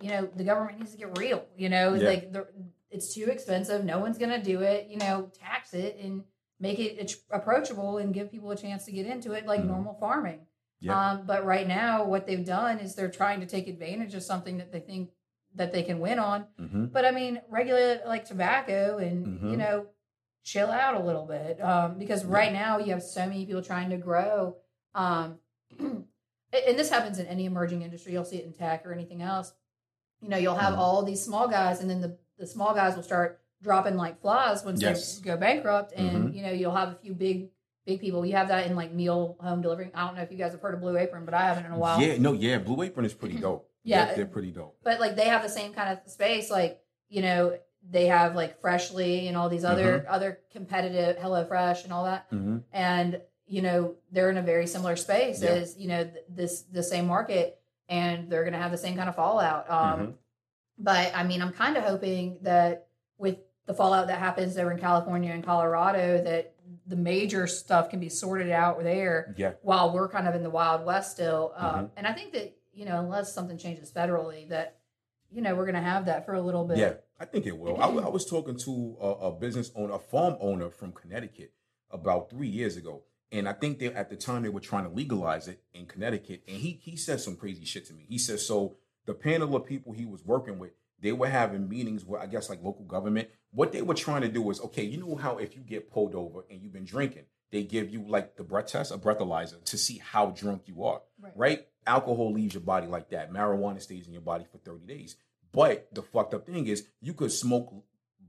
you know the government needs to get real. You know, Yeah. like the, it's too expensive. No one's gonna do it. You know, tax it and make it ach- approachable and give people a chance to get into it like Mhm. normal farming. Um, but right now, what they've done is they're trying to take advantage of something that they think that they can win on hmm but I mean, regular like tobacco and you Mhm. know, chill out a little bit. Um, because right now you have so many people trying to grow. Um, and this happens in any emerging industry. You'll see it in tech or anything else. You know, you'll have Mhm. all these small guys, and then the, the small guys will start dropping like flies once Yes. they go bankrupt. And Mhm. you know, you'll have a few big big people. You have that in like meal home delivering. I don't know if you guys have heard of Blue Apron, but I haven't in a while. Yeah, no, yeah. Blue Apron is pretty dope. Yeah. They're, they're pretty dope. but like they have the same kind of space like you know they have like freshly and all these other other competitive hello fresh and all that hmm and you know they're in a very similar space Yeah. as you know th- this the same market and they're going to have the same kind of fallout um Mhm. but i mean i'm kind of hoping that with the fallout that happens over in california and colorado that the major stuff can be sorted out there Yeah. while we're kind of in the wild west still. Um, Mhm. And I think that you know, unless something changes federally, that you know we're going to have that for a little bit. Yeah, I think it will. I, w- I was talking to a, a business owner, a farm owner from Connecticut about three years ago. And I think they at the time they were trying to legalize it in Connecticut. And he he said some crazy shit to me. He said so the panel of people he was working with, they were having meetings with I guess like local government. What they were trying to do was, okay, you know how if you get pulled over and you've been drinking, they give you like the breath test, a breathalyzer to see how drunk you are. Right. right? Alcohol leaves your body like that. Marijuana stays in your body for 30 days. But the fucked up thing is you could smoke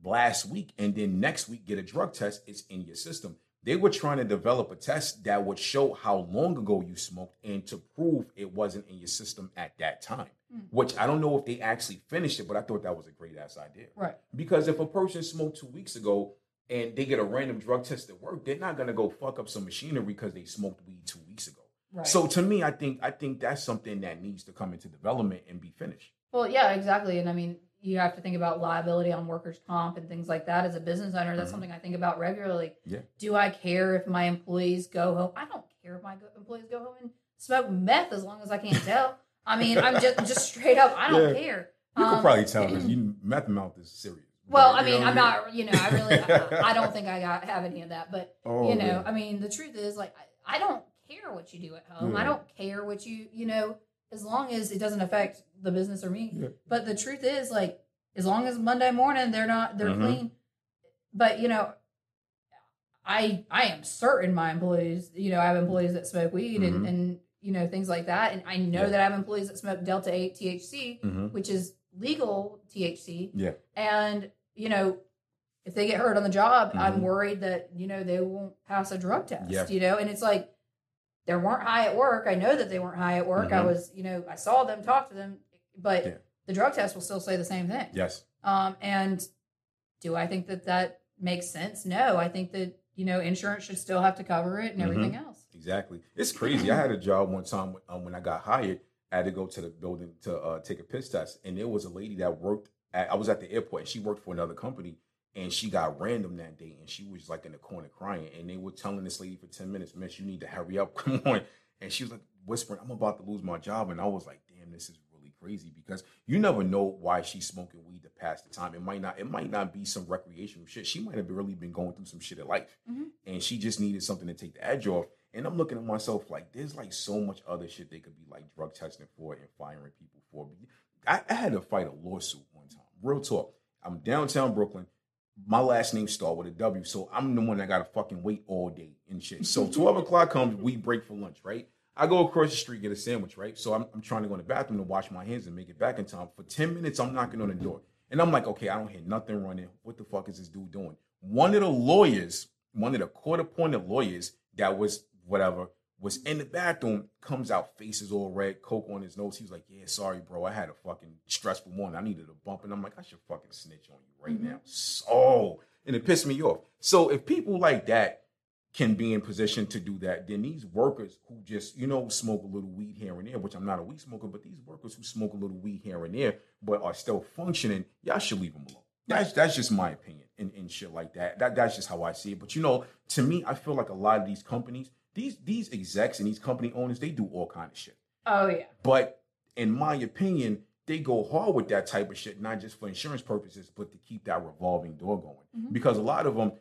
last week and then next week get a drug test, it's in your system. They were trying to develop a test that would show how long ago you smoked and to prove it wasn't in your system at that time. Mm. Which I don't know if they actually finished it, but I thought that was a great ass idea. Right. Because if a person smoked two weeks ago and they get a random drug test at work, they're not gonna go fuck up some machinery because they smoked weed two weeks ago. Right. So to me, I think I think that's something that needs to come into development and be finished. Well, yeah, exactly. And I mean, you have to think about liability on workers' comp and things like that. As a business owner, that's Mhm. something I think about regularly. Yeah. Do I care if my employees go home? I don't care if my employees go home and smoke meth as long as I can't tell. I mean, I'm just just straight up. I don't Yeah. care. You Um, could probably tell because you meth mouth is serious. Well, I mean, I'm not. You know, I really, I, I don't think I got have any of that. But Oh, you know, yeah. I mean, the truth is, like, I, I don't care what you do at home. I don't care what you, you know, as long as it doesn't affect the business or me. Yeah. But the truth is, like, as long as Monday morning they're not, they're Mhm. clean. But you know, I I am certain my employees, you know, I have employees that smoke weed and Mhm. and you know things like that, and I know Yeah. that I have employees that smoke Delta Eight THC, Mhm. which is legal THC. Yeah. And, you know, if they get hurt on the job, I'm Mhm. worried that, you know, they won't pass a drug test, Yeah. you know? And it's like, they weren't high at work. I know that they weren't high at work. I Mhm. was, you know, I saw them, talked to them, but Yeah. the drug test will still say the same thing. Yes. Um, and do I think that that makes sense? No, I think that, you know, insurance should still have to cover it and Mhm. everything else. Exactly. It's crazy. I had a job one time um, when I got hired. I had to go to the building to uh, take a piss test, and there was a lady that worked. At, I was at the airport, and she worked for another company, and she got random that day, and she was like in the corner crying, and they were telling this lady for ten minutes, "Miss, you need to hurry up, come on," and she was like whispering, "I'm about to lose my job," and I was like, "Damn, this is really crazy," because you never know why she's smoking weed to pass the time. It might not. It might not be some recreational shit. She might have really been going through some shit in life, Mhm. and she just needed something to take the edge off. And I'm looking at myself like there's like so much other shit they could be like drug testing for and firing people for. I, I had to fight a lawsuit one time. Real talk. I'm downtown Brooklyn. My last name start with a W, so I'm the one that got to fucking wait all day and shit. So 12 o'clock comes, we break for lunch, right? I go across the street, get a sandwich, right? So I'm, I'm trying to go in the bathroom to wash my hands and make it back in time. For 10 minutes, I'm knocking on the door. And I'm like, okay, I don't hear nothing running. What the fuck is this dude doing? One of the lawyers, one of the court appointed lawyers that was whatever, was in the bathroom, comes out, faces all red, coke on his nose. He was like, Yeah, sorry, bro. I had a fucking stressful morning. I needed a bump. And I'm like, I should fucking snitch on you right mm-hmm. now. So, and it pissed me off. So if people like that can be in position to do that, then these workers who just, you know, smoke a little weed here and there, which I'm not a weed smoker, but these workers who smoke a little weed here and there, but are still functioning, y'all should leave them alone. That's that's just my opinion and, and shit like that. That that's just how I see it. But you know, to me, I feel like a lot of these companies, these these execs and these company owners, they do all kind of shit. Oh, yeah. But in my opinion, they go hard with that type of shit, not just for insurance purposes, but to keep that revolving door going. Mhm. Because a lot of them,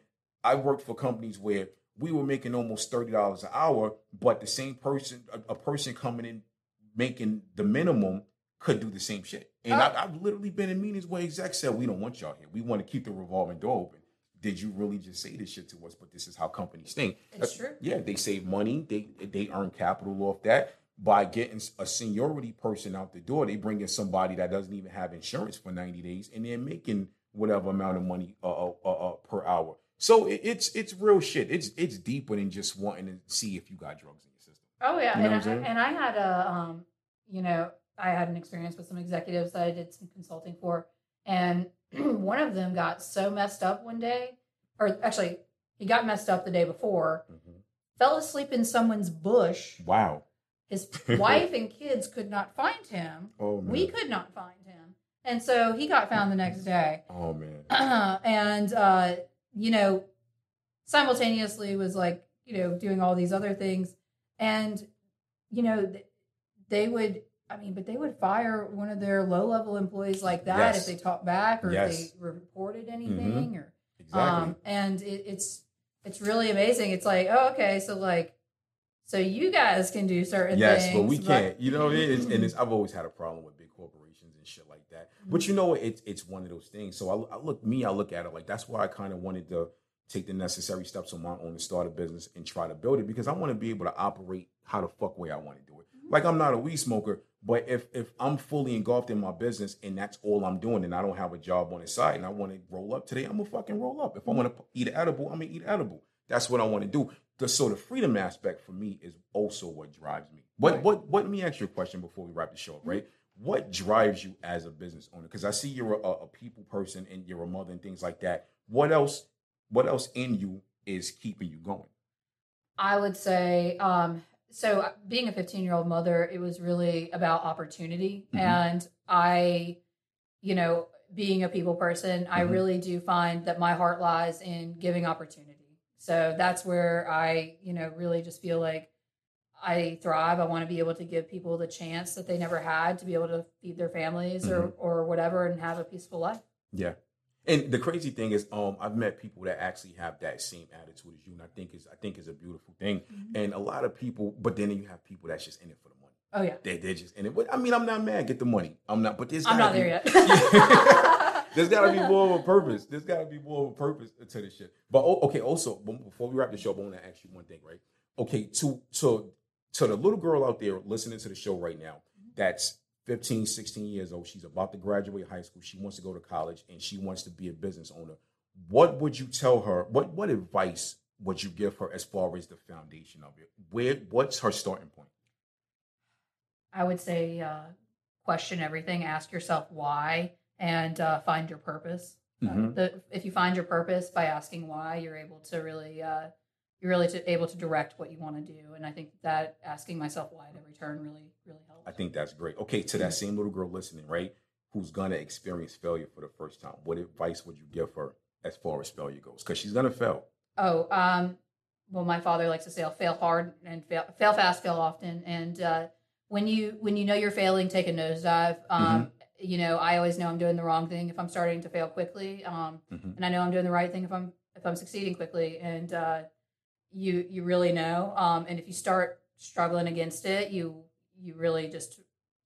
I worked for companies where we were making almost thirty dollars an hour, but the same person, a, a person coming in making the minimum, could do the same shit. And Oh. I, I've literally been in meetings where execs said, "We don't want y'all here. We want to keep the revolving door open." Did you really just say this shit to us? But this is how companies think. It's true. Yeah, they save money. They they earn capital off that by getting a seniority person out the door. They bring in somebody that doesn't even have insurance for ninety days, and they're making whatever amount of money uh, uh, uh, uh, per hour. So it, it's it's real shit. It's it's deeper than just wanting to see if you got drugs in your system. Oh yeah, You know and, I, and I had a, um, you know, I had an experience with some executives that I did some consulting for, and one of them got so messed up one day, or actually, he got messed up the day before, fell asleep in someone's bush. Wow. His wife and kids could not find him. Oh man. We could not find him, and so he got found the next day. Oh man. and uh, you know, simultaneously was like you know doing all these other things and you know th- they would i mean but they would fire one of their low level employees like that Yes. if they talked back or Yes. Mm-hmm. if they reported anything or Exactly. um and it, it's it's really amazing it's like oh okay so like so you guys can do certain yes, things but we can't. You know what I mean? It's, and it's, I've always had a problem with big corporations and shit like that. But you know what? It's it's one of those things. So I, I look me, I look at it like that's why I kind of wanted to take the necessary steps on my own to start a business and try to build it because I want to be able to operate how the fuck way I want to do it. Like I'm not a weed smoker, but if if I'm fully engulfed in my business and that's all I'm doing, and I don't have a job on the side, and I want to roll up today, I'm gonna fucking roll up. If I want to eat an edible, I'm gonna eat edible. That's what I want to do. The so the freedom aspect for me is also what drives me. What Right. what what? Let me ask you a question before we wrap the show up. Right? What drives you as a business owner? Because I see you're a, a people person and you're a mother and things like that. What else? What else in you is keeping you going? I would say, um, so uh, being a 15 year old mother, it was really about opportunity. Mhm. And I, you know, being a people person, I Mhm. really do find that my heart lies in giving opportunity. So that's where I, you know, really just feel like I thrive. I want to be able to give people the chance that they never had to be able to feed their families or, or whatever and have a peaceful life. Yeah. And the crazy thing is, um, I've met people that actually have that same attitude as you, and I think is I think is a beautiful thing. And a lot of people, but then you have people that's just in it for the money. Oh, yeah. They they're just in it. But I mean, I'm not mad. Get the money. I'm not. But there's I'm not be- there yet. There's got to be more of a purpose. There's got to be more of a purpose to this shit. But oh, okay, also before we wrap the show, I want to ask you one thing, right? Okay, to to to the little girl out there listening to the show right now, that's 15, 16 years old. She's about to graduate high school. She wants to go to college and she wants to be a business owner. What would you tell her? What what advice would you give her as far as the foundation of it? Where what's her starting point? I would say uh, question everything, ask yourself why, and uh, find your purpose. Uh, Mhm. the, if you find your purpose by asking why, you're able to really, uh, you're really to, able to direct what you want to do. And I think that asking myself why at every turn really, really helps. I think that's great. Okay, to that same little girl listening, right, who's gonna experience failure for the first time, what advice would you give her as far as failure goes? Because she's gonna fail. Oh, um, well, my father likes to say, "I'll fail hard and fail, fail fast, fail often." And uh, when you when you know you're failing, take a nosedive. Um, You know, I always know I'm doing the wrong thing if I'm starting to fail quickly, um, Mhm. and I know I'm doing the right thing if I'm if I'm succeeding quickly. And uh, you you really know. Um, and if you start struggling against it, you you really just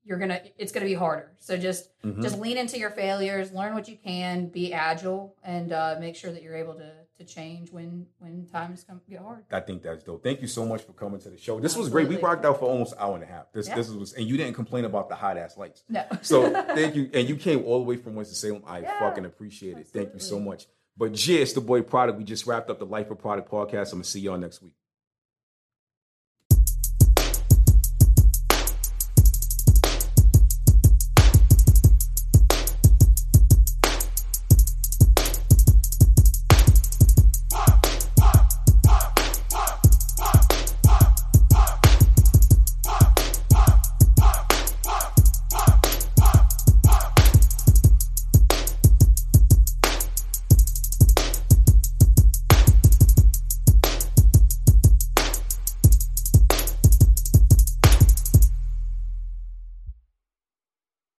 you're gonna it's gonna be harder. So just Mhm. just lean into your failures learn what you can be agile and uh, make sure that you're able to to change when when times come get hard I think that's dope. Thank you so much for coming to the show. This was great. We rocked out for almost an hour and a half. This Yeah. this was and you didn't complain about the hot ass lights. no So thank you. And you came all the way from Winston Salem. I Yeah, fucking appreciate it. Thank you so much. But yeah, it's the boy Produk. We just wrapped up the Life of Produk podcast. I'm gonna see y'all next week.